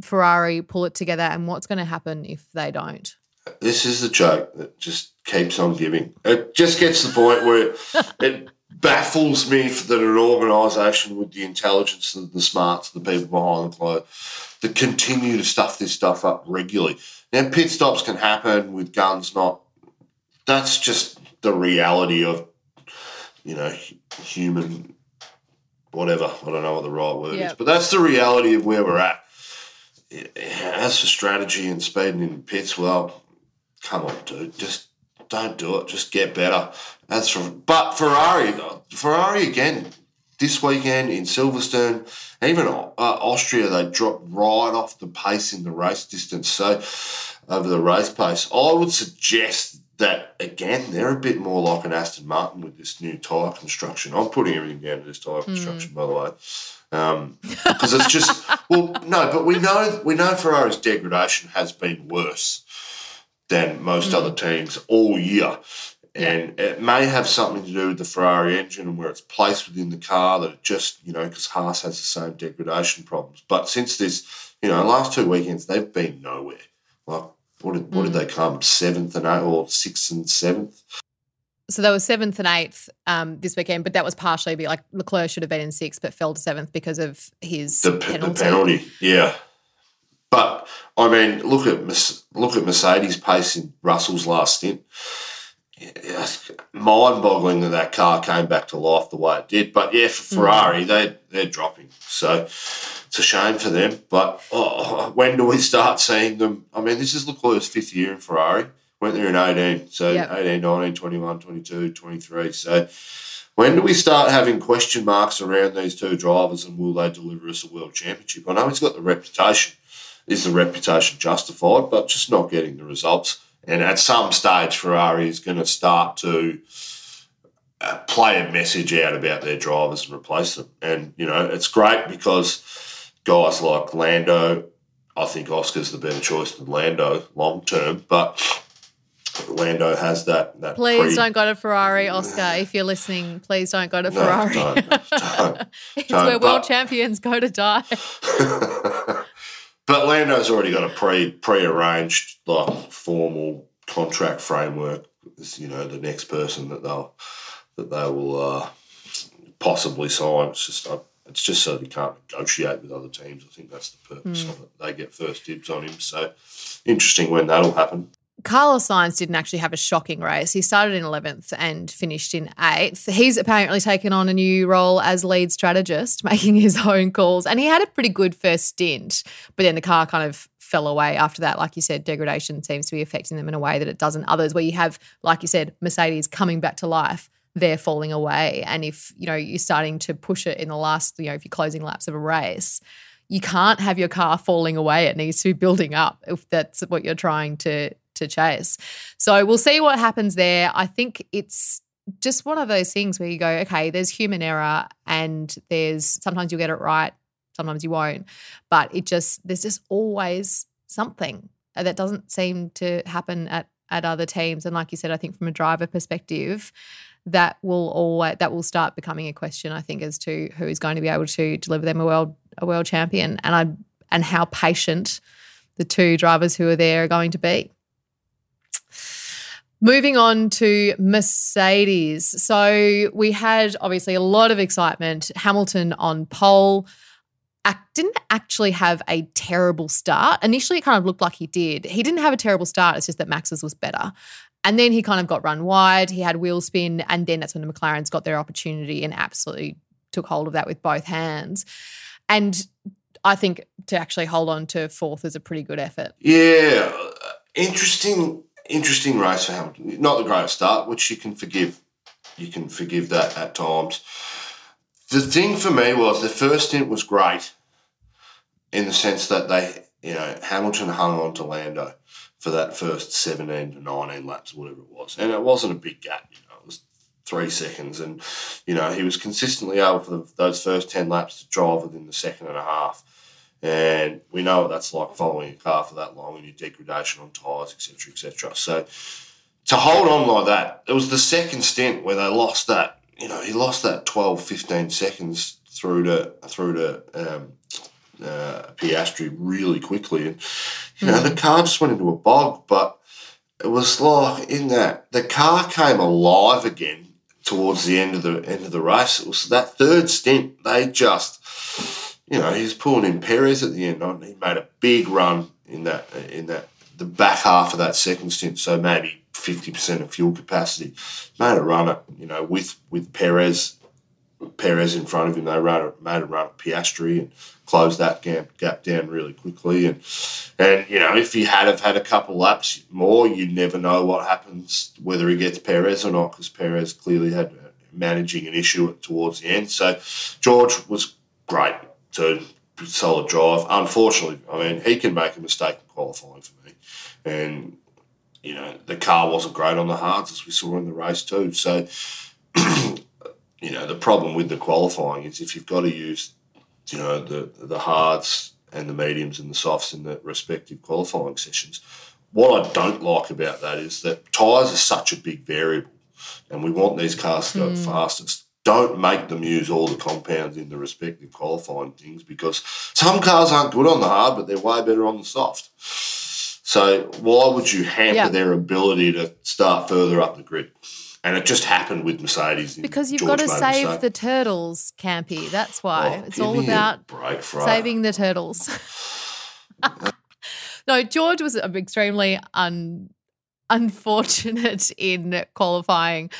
Ferrari pull it together and what's going to happen if they don't? This is the joke that just keeps on giving. It just gets to the point where it, baffles me that an organisation with the intelligence, and the smarts, of the people behind the clothes, that continue to stuff this stuff up regularly. Now, pit stops can happen with guns, not. That's just the reality of, you know, human, whatever. I don't know what the right word is, but that's the reality of where we're at. As for strategy and speeding in pits, well, come on, dude, just don't do it. Just get better. That's for, but Ferrari, Ferrari again this weekend in Silverstone, even uh, Austria, they dropped right off the pace in the race distance. So over the race pace, I would suggest that again they're a bit more like an Aston Martin with this new tyre construction. I'm putting everything down to this tyre construction, by the way because it's just well no but we know we know Ferrari's degradation has been worse than most other teams all year and it may have something to do with the Ferrari engine and where it's placed within the car that it just you know because Haas has the same degradation problems but since this You know, last two weekends they've been nowhere. Like, what did, what did they come? Seventh and eighth, or sixth and seventh? So they were seventh and eighth um, this weekend, but that was partially be like Leclerc should have been in sixth, but fell to seventh because of his The, penalty. the penalty, yeah. But I mean, look at look at Mercedes pace in Russell's last stint. Yeah, mind-boggling that that car came back to life the way it did. But yeah, for hmm. Ferrari, they they're dropping. So it's a shame for them. But oh, when do we start seeing them? I mean, this is Leclerc's fifth year in Ferrari. Went there in 18. So Yep. 18, 19, 21, 22, 23. So when do we start having question marks around these two drivers and will they deliver us a world championship? I know he's got the reputation. Is the reputation justified? But just not getting the results. And at some stage, Ferrari is going to start to uh, play a message out about their drivers and replace them. And, you know, it's great because guys like Lando, I think Oscar's the better choice than Lando long term, but Lando has that. that Please pre- don't go to Ferrari, Oscar. If you're listening, please don't go to No, Ferrari. don't, don't, it's don't, where world champions go to die. but Lando's already got a pre pre arranged like formal contract framework. Is, you know the next person that they'll that they will uh, possibly sign. It's just uh, it's just so they can't negotiate with other teams. I think that's the purpose of it. They get first dibs on him. So interesting when that'll happen. Carlos Sainz didn't actually have a shocking race. He started in 11th and finished in 8th. He's apparently taken on a new role as lead strategist, making his own calls. And he had a pretty good first stint, but then the car kind of fell away after that. Like you said, degradation seems to be affecting them in a way that it doesn't others, where you have, like you said, Mercedes coming back to life. They're falling away. And if, you know, you're starting to push it in the last, you know, if you're closing laps of a race, you can't have your car falling away. It needs to be building up if that's what you're trying to to chase. So we'll see what happens there. I think it's just one of those things where you go, okay, there's human error and there's sometimes you'll get it right, sometimes you won't. But it just there's just always something that doesn't seem to happen at at other teams. And like you said, I think from a driver perspective, that will always that will start becoming a question, I think, as to who is going to be able to deliver them a world a world champion and I and how patient the two drivers who are there are going to be. Moving on to Mercedes. So we had obviously a lot of excitement. Hamilton on pole. Didn't actually have a terrible start. Initially, it kind of looked like he did. He didn't have a terrible start. It's just that Max's was better. And then he kind of got run wide. He had wheel spin. And then that's when the McLarens got their opportunity and absolutely took hold of that with both hands. And I think to actually hold on to fourth is a pretty good effort. Yeah, interesting, interesting race for Hamilton. Not the greatest start, which you can forgive. You can forgive that at times. The thing for me was the first stint was great, in the sense that they, you know, Hamilton hung on to Lando for that first seventeen to nineteen laps, whatever it was, and it wasn't a big gap. You know, it was three seconds, and you know he was consistently able for those first ten laps to drive within the second and a half. And we know what that's like following a car for that long and your degradation on tyres, etc., etc. So to hold on like that, it was the second stint where they lost that. You know, he lost that 12, 15 seconds through to through to um, uh, Piastri really quickly, and you know the car just went into a bog. But it was like in that the car came alive again towards the end of the end of the race. It was that third stint. They just you know, he was pulling in Perez at the end. and He made a big run in that in that the back half of that second stint. So maybe fifty percent of fuel capacity. Made a run at you know with with Perez, Perez in front of him. They ran, made a run at Piastri and closed that gap gap down really quickly. And and you know if he had have had a couple laps more, you never know what happens whether he gets Perez or not because Perez clearly had uh, managing an issue towards the end. So George was great to solid drive. Unfortunately, I mean, he can make a mistake in qualifying for me. And, you know, the car wasn't great on the hards as we saw in the race too. So, you know, the problem with the qualifying is if you've got to use, you know, the, the hards and the mediums and the softs in the respective qualifying sessions. What I don't like about that is that tyres are such a big variable and we want these cars to go hmm. fastest don't make them use all the compounds in the respective qualifying things because some cars aren't good on the hard, but they're way better on the soft. So why would you hamper Yeah. their ability to start further up the grid? And it just happened with Mercedes. Because you've George got to save so- the turtles, Campy. That's why. Oh, it's all about break, saving the turtles. no, George was um, extremely un, unfortunate in qualifying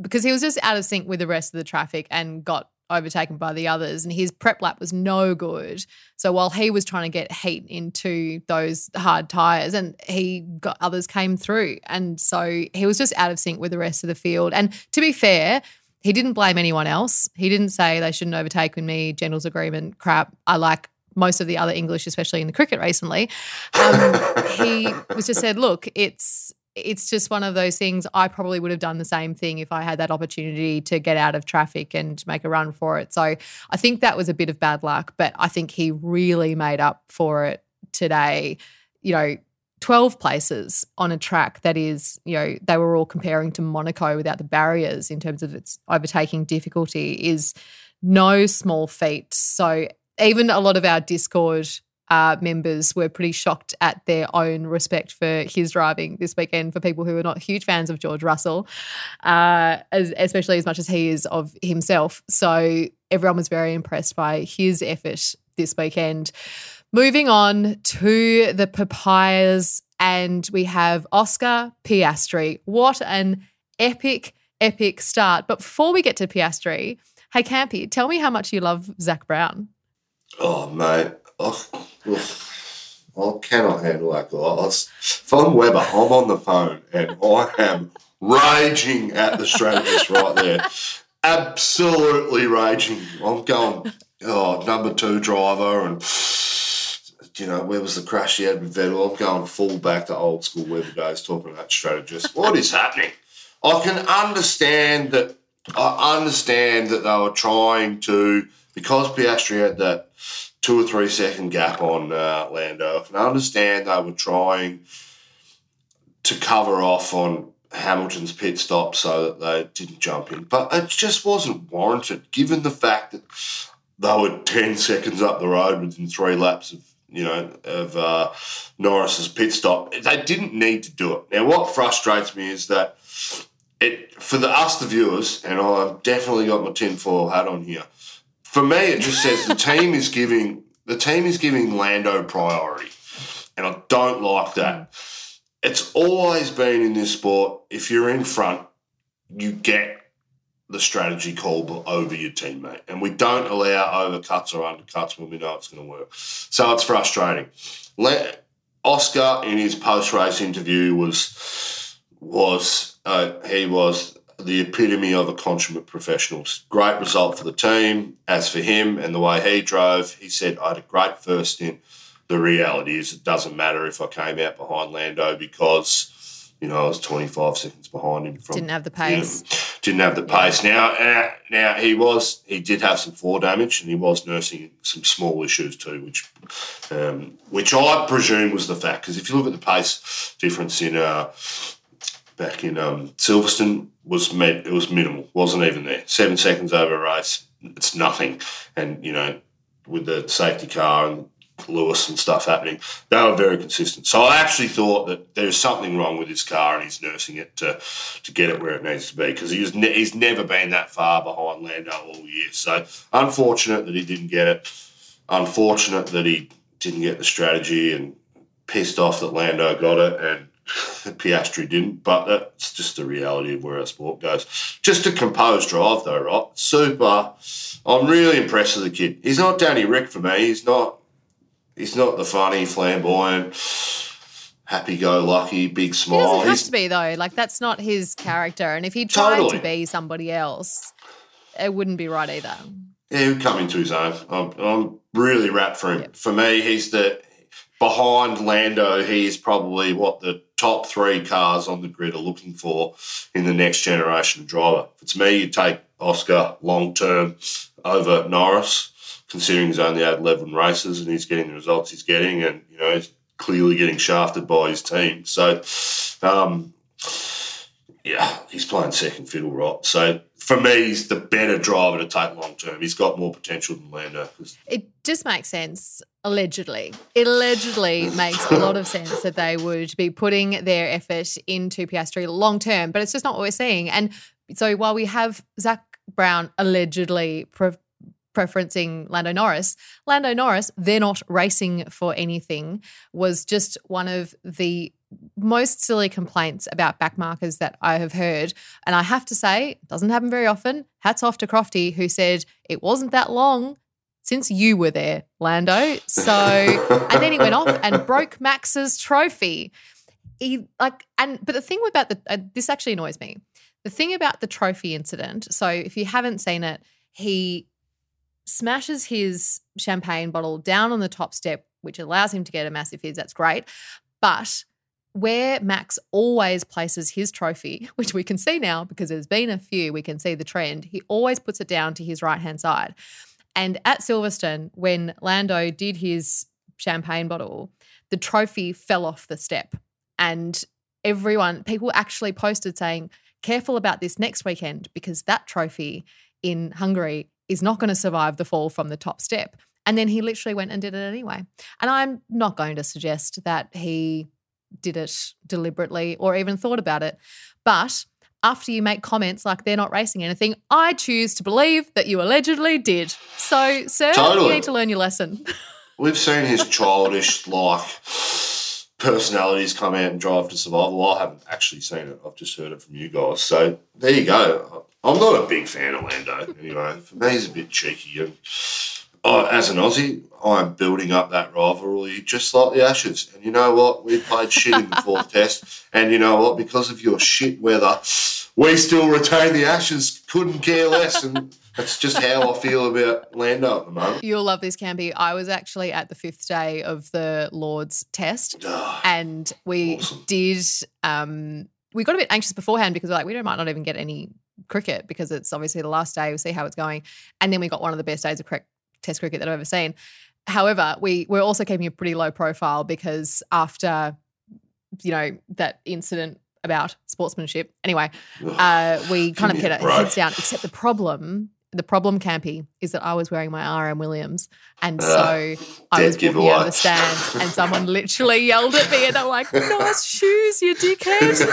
because he was just out of sync with the rest of the traffic and got overtaken by the others and his prep lap was no good. So while he was trying to get heat into those hard tires and he got others came through. And so he was just out of sync with the rest of the field. And to be fair he didn't blame anyone else. He didn't say they shouldn't overtake with me general's agreement crap. I like most of the other english especially in the cricket recently. Um, he was just said look it's it's just one of those things I probably would have done the same thing if I had that opportunity to get out of traffic and make a run for it. So I think that was a bit of bad luck, but I think he really made up for it today. You know, 12 places on a track that is, you know, they were all comparing to Monaco without the barriers in terms of its overtaking difficulty is no small feat. So even a lot of our Discord uh, members were pretty shocked at their own respect for his driving this weekend for people who are not huge fans of George Russell, uh, as, especially as much as he is of himself. So everyone was very impressed by his effort this weekend. Moving on to the papayas, and we have Oscar Piastri. What an epic, epic start. But before we get to Piastri, hey, Campy, tell me how much you love Zak Brown. Oh, mate. Oh. I cannot handle that If I'm Webber, I'm on the phone and I am raging at the strategist right there. Absolutely raging. I'm going, oh, number two driver and, you know, where was the crash he had with Vettel? I'm going full back to old school Webber days talking about strategist. What is happening? I can understand that. I understand that they were trying to because Piastri had that two or three second gap on uh, Lando. I understand they were trying to cover off on Hamilton's pit stop so that they didn't jump in, but it just wasn't warranted given the fact that they were ten seconds up the road within three laps of you know of uh, Norris's pit stop. They didn't need to do it. Now, what frustrates me is that it for the us the viewers, and I've definitely got my tinfoil hat on here. For me, it just says the team is giving the team is giving Lando priority, and I don't like that. It's always been in this sport. If you're in front, you get the strategy call over your teammate, and we don't allow overcuts or undercuts when we know it's going to work. So it's frustrating. Le- Oscar in his post race interview was was uh, he was the epitome of a consummate professional. Great result for the team. As for him and the way he drove, he said, I had a great first stint. The reality is, it doesn't matter if I came out behind Lando because, you know, I was 25 seconds behind him. From, Didn't have the you know, pace. didn't have the pace. Now, uh, now he was he did have some floor damage, and he was nursing some small issues too, which um, which I presume was the fact. Because if you look at the pace difference in uh, back in um, Silverstone, was met, it was minimal, wasn't even there. Seven seconds over a race, it's nothing. And you know, with the safety car and Lewis and stuff happening, they were very consistent. So I actually thought that there's something wrong with his car, and he's nursing it to to get it where it needs to be because he's ne- he's never been that far behind Lando all year. So unfortunate that he didn't get it. Unfortunate that he didn't get the strategy, and pissed off that Lando got it and Piastri didn't. But that's just the reality of where our sport goes. Just a composed drive though, right? Super. I'm really impressed with the kid. He's not Danny Ric for me. He's not. He's not the funny, flamboyant, happy-go-lucky, big He smile. doesn't have He's- to be though. Like that's not his character. And if he tried Totally. to be somebody else, it wouldn't be right either. Yeah, he'd come into his own. I'm, I'm really wrapped for him. Yep. For me, he's the behind Lando. He is probably what the top three cars on the grid are looking for in the next generation driver. It's me, you take Oscar long term over Norris, considering he's only had 11 races and he's getting the results he's getting, and you know he's clearly getting shafted by his team. So, um, yeah, he's playing second fiddle, right? So for me, he's the better driver to take long term. He's got more potential than Lando. It just makes sense, allegedly. It allegedly makes a lot of sense that they would be putting their effort into Piastri long term, but it's just not what we're seeing. And so while we have Zak Brown allegedly pre- preferencing Lando Norris, Lando Norris, they're not racing for anything, was just one of the most silly complaints about backmarkers that I have heard. And I have to say, it doesn't happen very often. Hats off to Crofty, who said it wasn't that long since you were there, Lando. So, and then he went off and broke Max's trophy. He like, and but the thing about the uh, this actually annoys me. The thing about the trophy incident. So, if you haven't seen it, he smashes his champagne bottle down on the top step, which allows him to get a massive fizz. That's great, but where Max always places his trophy, which we can see now because there's been a few, we can see the trend, he always puts it down to his right hand side. And at Silverstone, when Lando did his champagne bottle, the trophy fell off the step. And everyone, people actually posted saying, careful about this next weekend because that trophy in Hungary is not going to survive the fall from the top step. And then he literally went and did it anyway. And I'm not going to suggest that he did it deliberately or even thought about it. But after you make comments like they're not racing anything, I choose to believe that you allegedly did. So, sir, totally. you need to learn your lesson. We've seen his childish, like, personalities come out and drive to survival. I haven't actually seen it. I've just heard it from you guys. So there you go. I'm not a big fan of Lando. Anyway, for me, he's a bit cheeky. And oh, as an Aussie, I'm building up that rivalry just like the Ashes. And you know what? We played shit in the fourth test. And you know what? Because of your shit weather, we still retain the Ashes. Couldn't care less. And that's just how I feel about Lando at the moment. You'll love this, Campy. I was actually at the fifth day of the Lord's test. And we awesome. did. Um, we got a bit anxious beforehand because we're like, we might not even get any cricket because it's obviously the last day. We'll see how it's going. And then we got one of the best days of cricket Test cricket that I've ever seen. However, we we're also keeping a pretty low profile because after you know that incident about sportsmanship, anyway, uh, we kind of kept our heads down. Except the problem, the problem, Campy, is that I was wearing my RM Williams, and so uh, I was walking out of the stands, and someone literally yelled at me, and I'm like, "Nice shoes, you dickhead."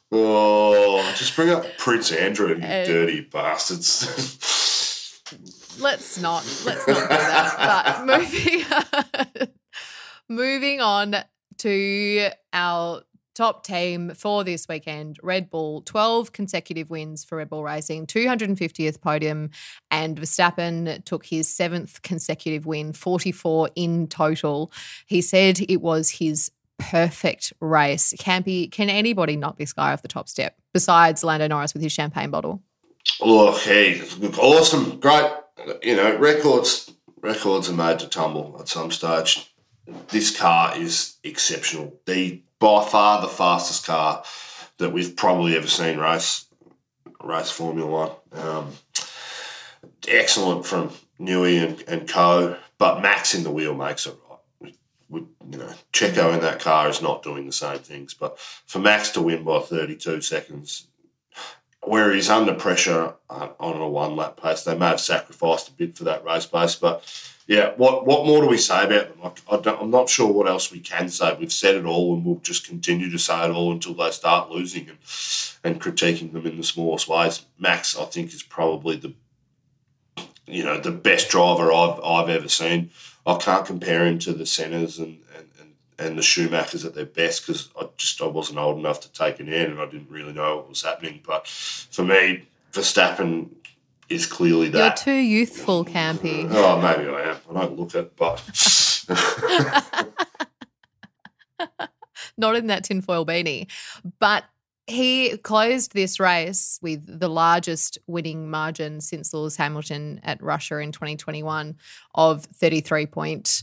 oh, just bring up Prince Andrew, you uh, dirty bastards let's not let's not do that. But moving moving on to our top team for this weekend Red Bull, 12 consecutive wins for Red Bull Racing, 250th podium, and Verstappen took his seventh consecutive win, 44 in total. He said it was his perfect race. Campy, can anybody knock this guy off the top step besides Lando Norris with his champagne bottle? Look, hey, awesome, great you know, records records are made to tumble at some stage. This car is exceptional. The by far the fastest car that we've probably ever seen race race Formula One. Um, excellent from Newey and, and Co. But Max in the wheel makes it right. We, you know, Checo in that car is not doing the same things. But for Max to win by 32 seconds where he's under pressure uh, on a one lap pace. They may have sacrificed a bit for that race pace, but yeah, what what more do we say about them? I, am not sure what else we can say. We've said it all, and we'll just continue to say it all until they start losing and and critiquing them in the smallest ways. Max, I think, is probably the you know the best driver I've I've ever seen. I can't compare him to the Sennas and, and, and the Schumachers at their best because I just I wasn't old enough to take it in and I didn't really know what was happening. But for me, Verstappen is clearly that. You're too youthful, Campy. Oh, maybe I am. I don't look it, but. Not in that tinfoil beanie. But he closed this race with the largest winning margin since Lewis Hamilton at Russia in 2021 of 33 points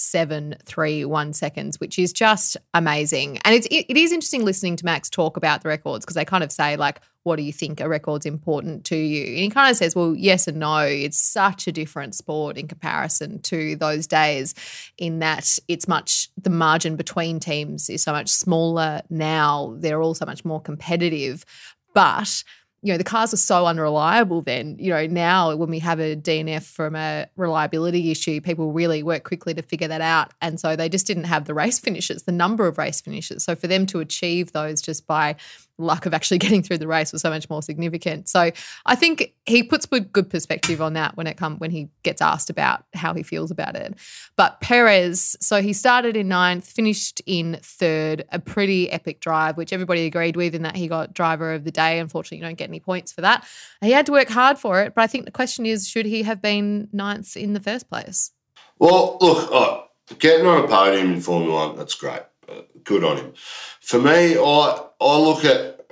seven three one seconds, which is just amazing. And it's it, it is interesting listening to Max talk about the records because they kind of say like what do you think a record's important to you? And he kind of says, well, yes and no. It's such a different sport in comparison to those days, in that it's much, the margin between teams is so much smaller now. They're all so much more competitive. But you know, the cars were so unreliable then. You know, now when we have a DNF from a reliability issue, people really work quickly to figure that out. And so they just didn't have the race finishes, the number of race finishes. So for them to achieve those just by luck of actually getting through the race was so much more significant. So I think he puts good perspective on that when it come when he gets asked about how he feels about it. But Perez, so he started in ninth, finished in third, a pretty epic drive, which everybody agreed with, in that he got driver of the day. Unfortunately, you don't get any points for that. He had to work hard for it, but I think the question is, should he have been ninth in the first place? Well, look, oh, getting on a podium in Formula One, that's great. Good on him. For me, I I look at,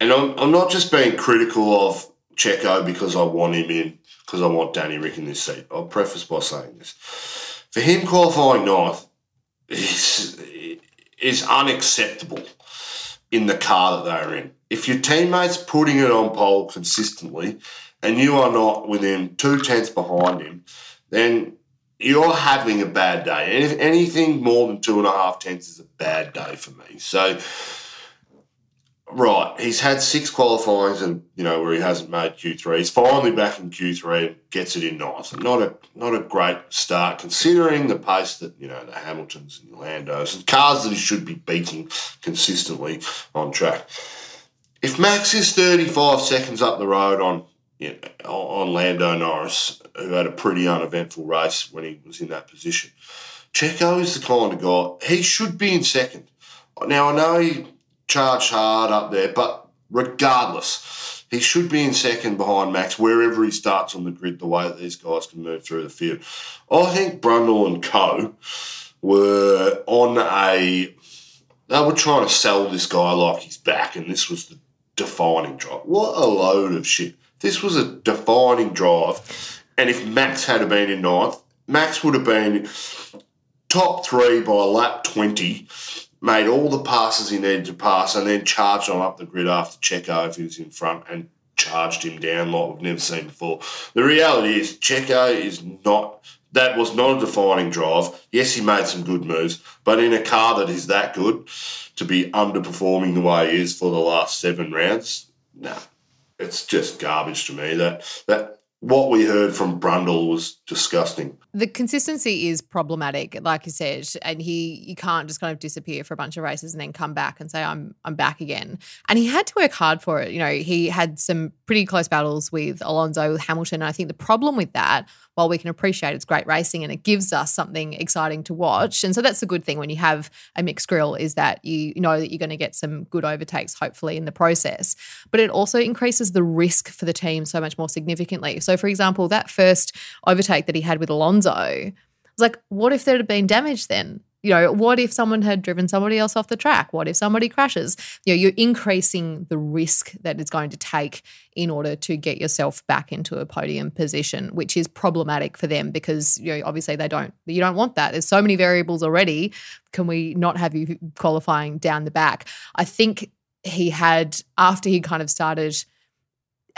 and I'm, I'm not just being critical of Checo because I want him in, because I want Danny Ric in this seat. I'll preface by saying this. For him qualifying ninth is, is unacceptable in the car that they're in. If your teammate's putting it on pole consistently and you are not within two tenths behind him, then you're having a bad day. And if anything more than two and a half tenths is a bad day for me. So Right, he's had six qualifyings, and you know where he hasn't made Q three. He's finally back in Q three and gets it in ninth. Not a not a great start considering the pace that you know the Hamiltons and the Landos and cars that he should be beating consistently on track. If Max is thirty five seconds up the road on you know, on Lando Norris, who had a pretty uneventful race when he was in that position, Checo is the kind of guy he should be in second. Now I know he charged hard up there, but regardless, he should be in second behind Max wherever he starts on the grid, the way that these guys can move through the field. I think Brundle and co were on a. They were trying to sell this guy like he's back, and this was the defining drop. What a load of shit. This was a defining drive. And if Max had been in ninth, Max would have been top three by lap 20 made all the passes he needed to pass, and then charged on up the grid after Checo if he was in front and charged him down like we've never seen before. The reality is, Checo is not. That was not a defining drive. Yes, he made some good moves, but in a car that is that good, to be underperforming the way he is for the last seven rounds, no, nah, it's just garbage to me. That that what we heard from Brundle was disgusting. The consistency is problematic, like you said, and he you can't just kind of disappear for a bunch of races and then come back and say I'm I'm back again. And he had to work hard for it. You know, he had some pretty close battles with Alonso, with Hamilton. And I think the problem with that while we can appreciate it's great racing and it gives us something exciting to watch. And so that's a good thing when you have a mixed grill is that you know that you're going to get some good overtakes hopefully in the process. But it also increases the risk for the team so much more significantly. So for example, that first overtake that he had with Alonso, was like what if there had been damage then? you know, what if someone had driven somebody else off the track? What if somebody crashes? You know, you're increasing the risk that it's going to take in order to get yourself back into a podium position, which is problematic for them because you know, obviously they don't you don't want that. There's so many variables already. Can we not have you qualifying down the back? I think he had after he kind of started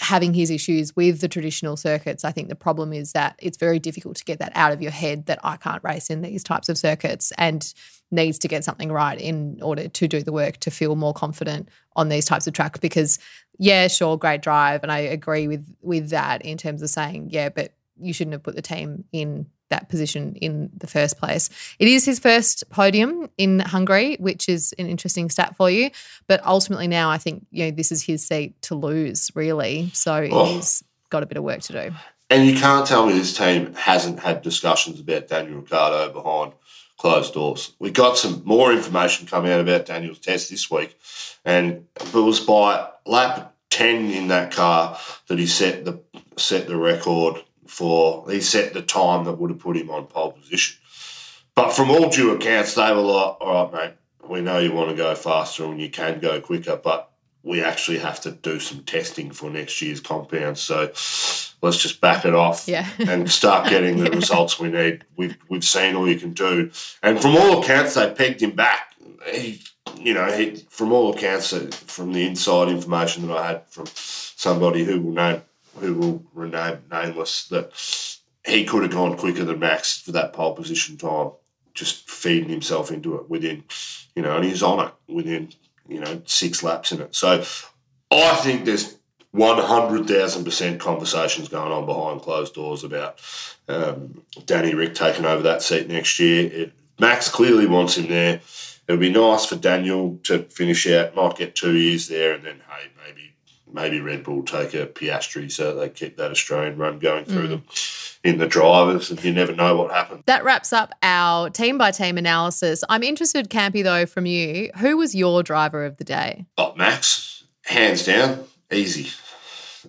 having his issues with the traditional circuits. I think the problem is that it's very difficult to get that out of your head that I can't race in these types of circuits and needs to get something right in order to do the work to feel more confident on these types of tracks because yeah, sure, great drive and I agree with with that in terms of saying yeah, but you shouldn't have put the team in that position in the first place. It is his first podium in Hungary, which is an interesting stat for you. But ultimately, now I think you know this is his seat to lose, really. So oh. he's got a bit of work to do. And you can't tell me this team hasn't had discussions about Daniel Ricciardo behind closed doors. We got some more information coming out about Daniel's test this week, and it was by lap ten in that car that he set the set the record for he set the time that would have put him on pole position. But from all due accounts, they were like, all right, mate, we know you want to go faster and you can go quicker, but we actually have to do some testing for next year's compound. So let's just back it off yeah. and start getting the yeah. results we need. We've, we've seen all you can do. And from all accounts, they pegged him back. He, you know, he, from all accounts, uh, from the inside information that I had from somebody who will name who will remain nameless, that he could have gone quicker than Max for that pole position time, just feeding himself into it within, you know, and he's on it within, you know, six laps in it. So I think there's 100,000% conversations going on behind closed doors about um, Danny Ric taking over that seat next year. It, Max clearly wants him there. It would be nice for Daniel to finish out, might get two years there, and then, hey, maybe maybe Red Bull take a Piastri so they keep that Australian run going through mm. them in the drivers, and you never know what happens. That wraps up our team by team analysis. I'm interested, Campy, though, from you. Who was your driver of the day? Oh, Max, hands down, easy,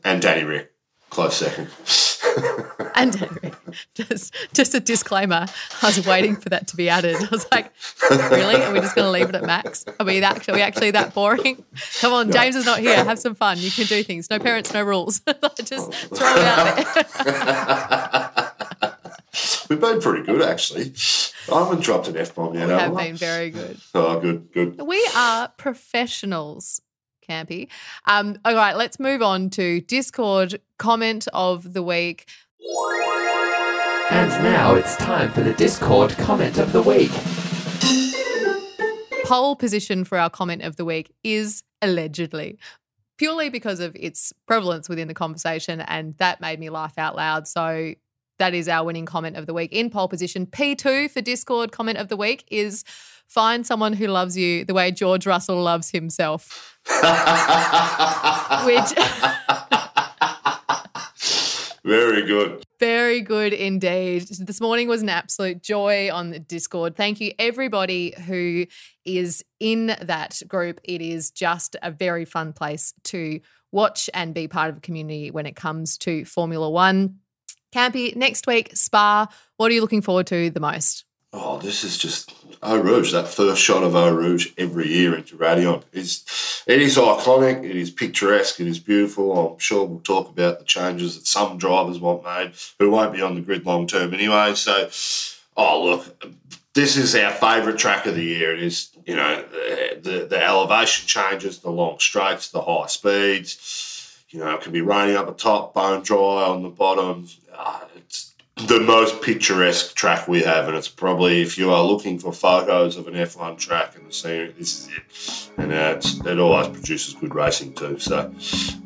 and Danny Ric, close second. and Henry. Just, just a disclaimer. I was waiting for that to be added. I was like, really? Are we just going to leave it at max? Are we actually, are we actually that boring? Come on, James is not here. Have some fun. You can do things. No parents, no rules. just throw it out there. We've been pretty good, actually. I haven't dropped an F bomb yet. We have been very good. Oh, good, good. We are professionals campy. Um, all right, let's move on to Discord comment of the week. And now it's time for the Discord comment of the week. Pole position for our comment of the week is allegedly. Purely because of its prevalence within the conversation, and that made me laugh out loud. So that is our winning comment of the week in pole position. P2 for Discord comment of the week is find someone who loves you the way George Russell loves himself. Which Very good. Very good indeed. This morning was an absolute joy on the Discord. Thank you, everybody who is in that group. It is just a very fun place to watch and be part of a community when it comes to Formula One. Campy, next week, Spa. What are you looking forward to the most? Oh, this is just Eau Rouge. That first shot of Eau Rouge every year into Raidillon is it is iconic. It is picturesque. It is beautiful. I'm sure we'll talk about the changes that some drivers want made who won't be on the grid long term anyway. So, oh look, this is our favourite track of the year. It is you know the, the, elevation changes, the long straights, the high speeds. You know, it can be raining up the top, bone dry on the bottom. Uh, it's the most picturesque track we have, and it's probably if you are looking for photos of an F1 track and scenery, this is it. And uh, it always produces good racing too, so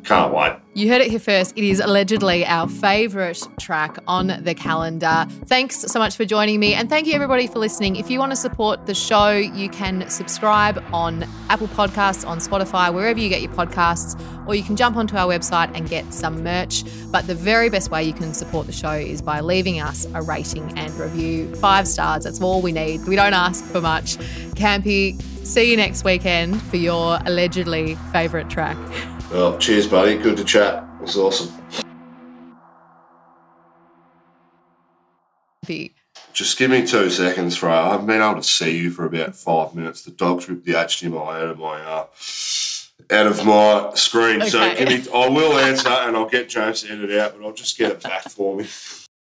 can't wait. You heard it here first. It is allegedly our favourite track on the calendar. Thanks so much for joining me, and thank you everybody for listening. If you want to support the show, you can subscribe on Apple Podcasts, on Spotify, wherever you get your podcasts, or you can jump onto our website and get some merch. But the very best way you can support the show is by leaving leaving us a rating and review. Five stars, that's all we need. We don't ask for much. Campy, see you next weekend for your allegedly favourite track. Well, cheers, buddy. Good to chat. It was awesome. Just give me two seconds, Freya. I haven't been able to see you for about five minutes. The dog's ripped the HDMI out of my uh, out of my screen. Okay. So me, I will answer and I'll get James to edit it out, but I'll just get it back for me.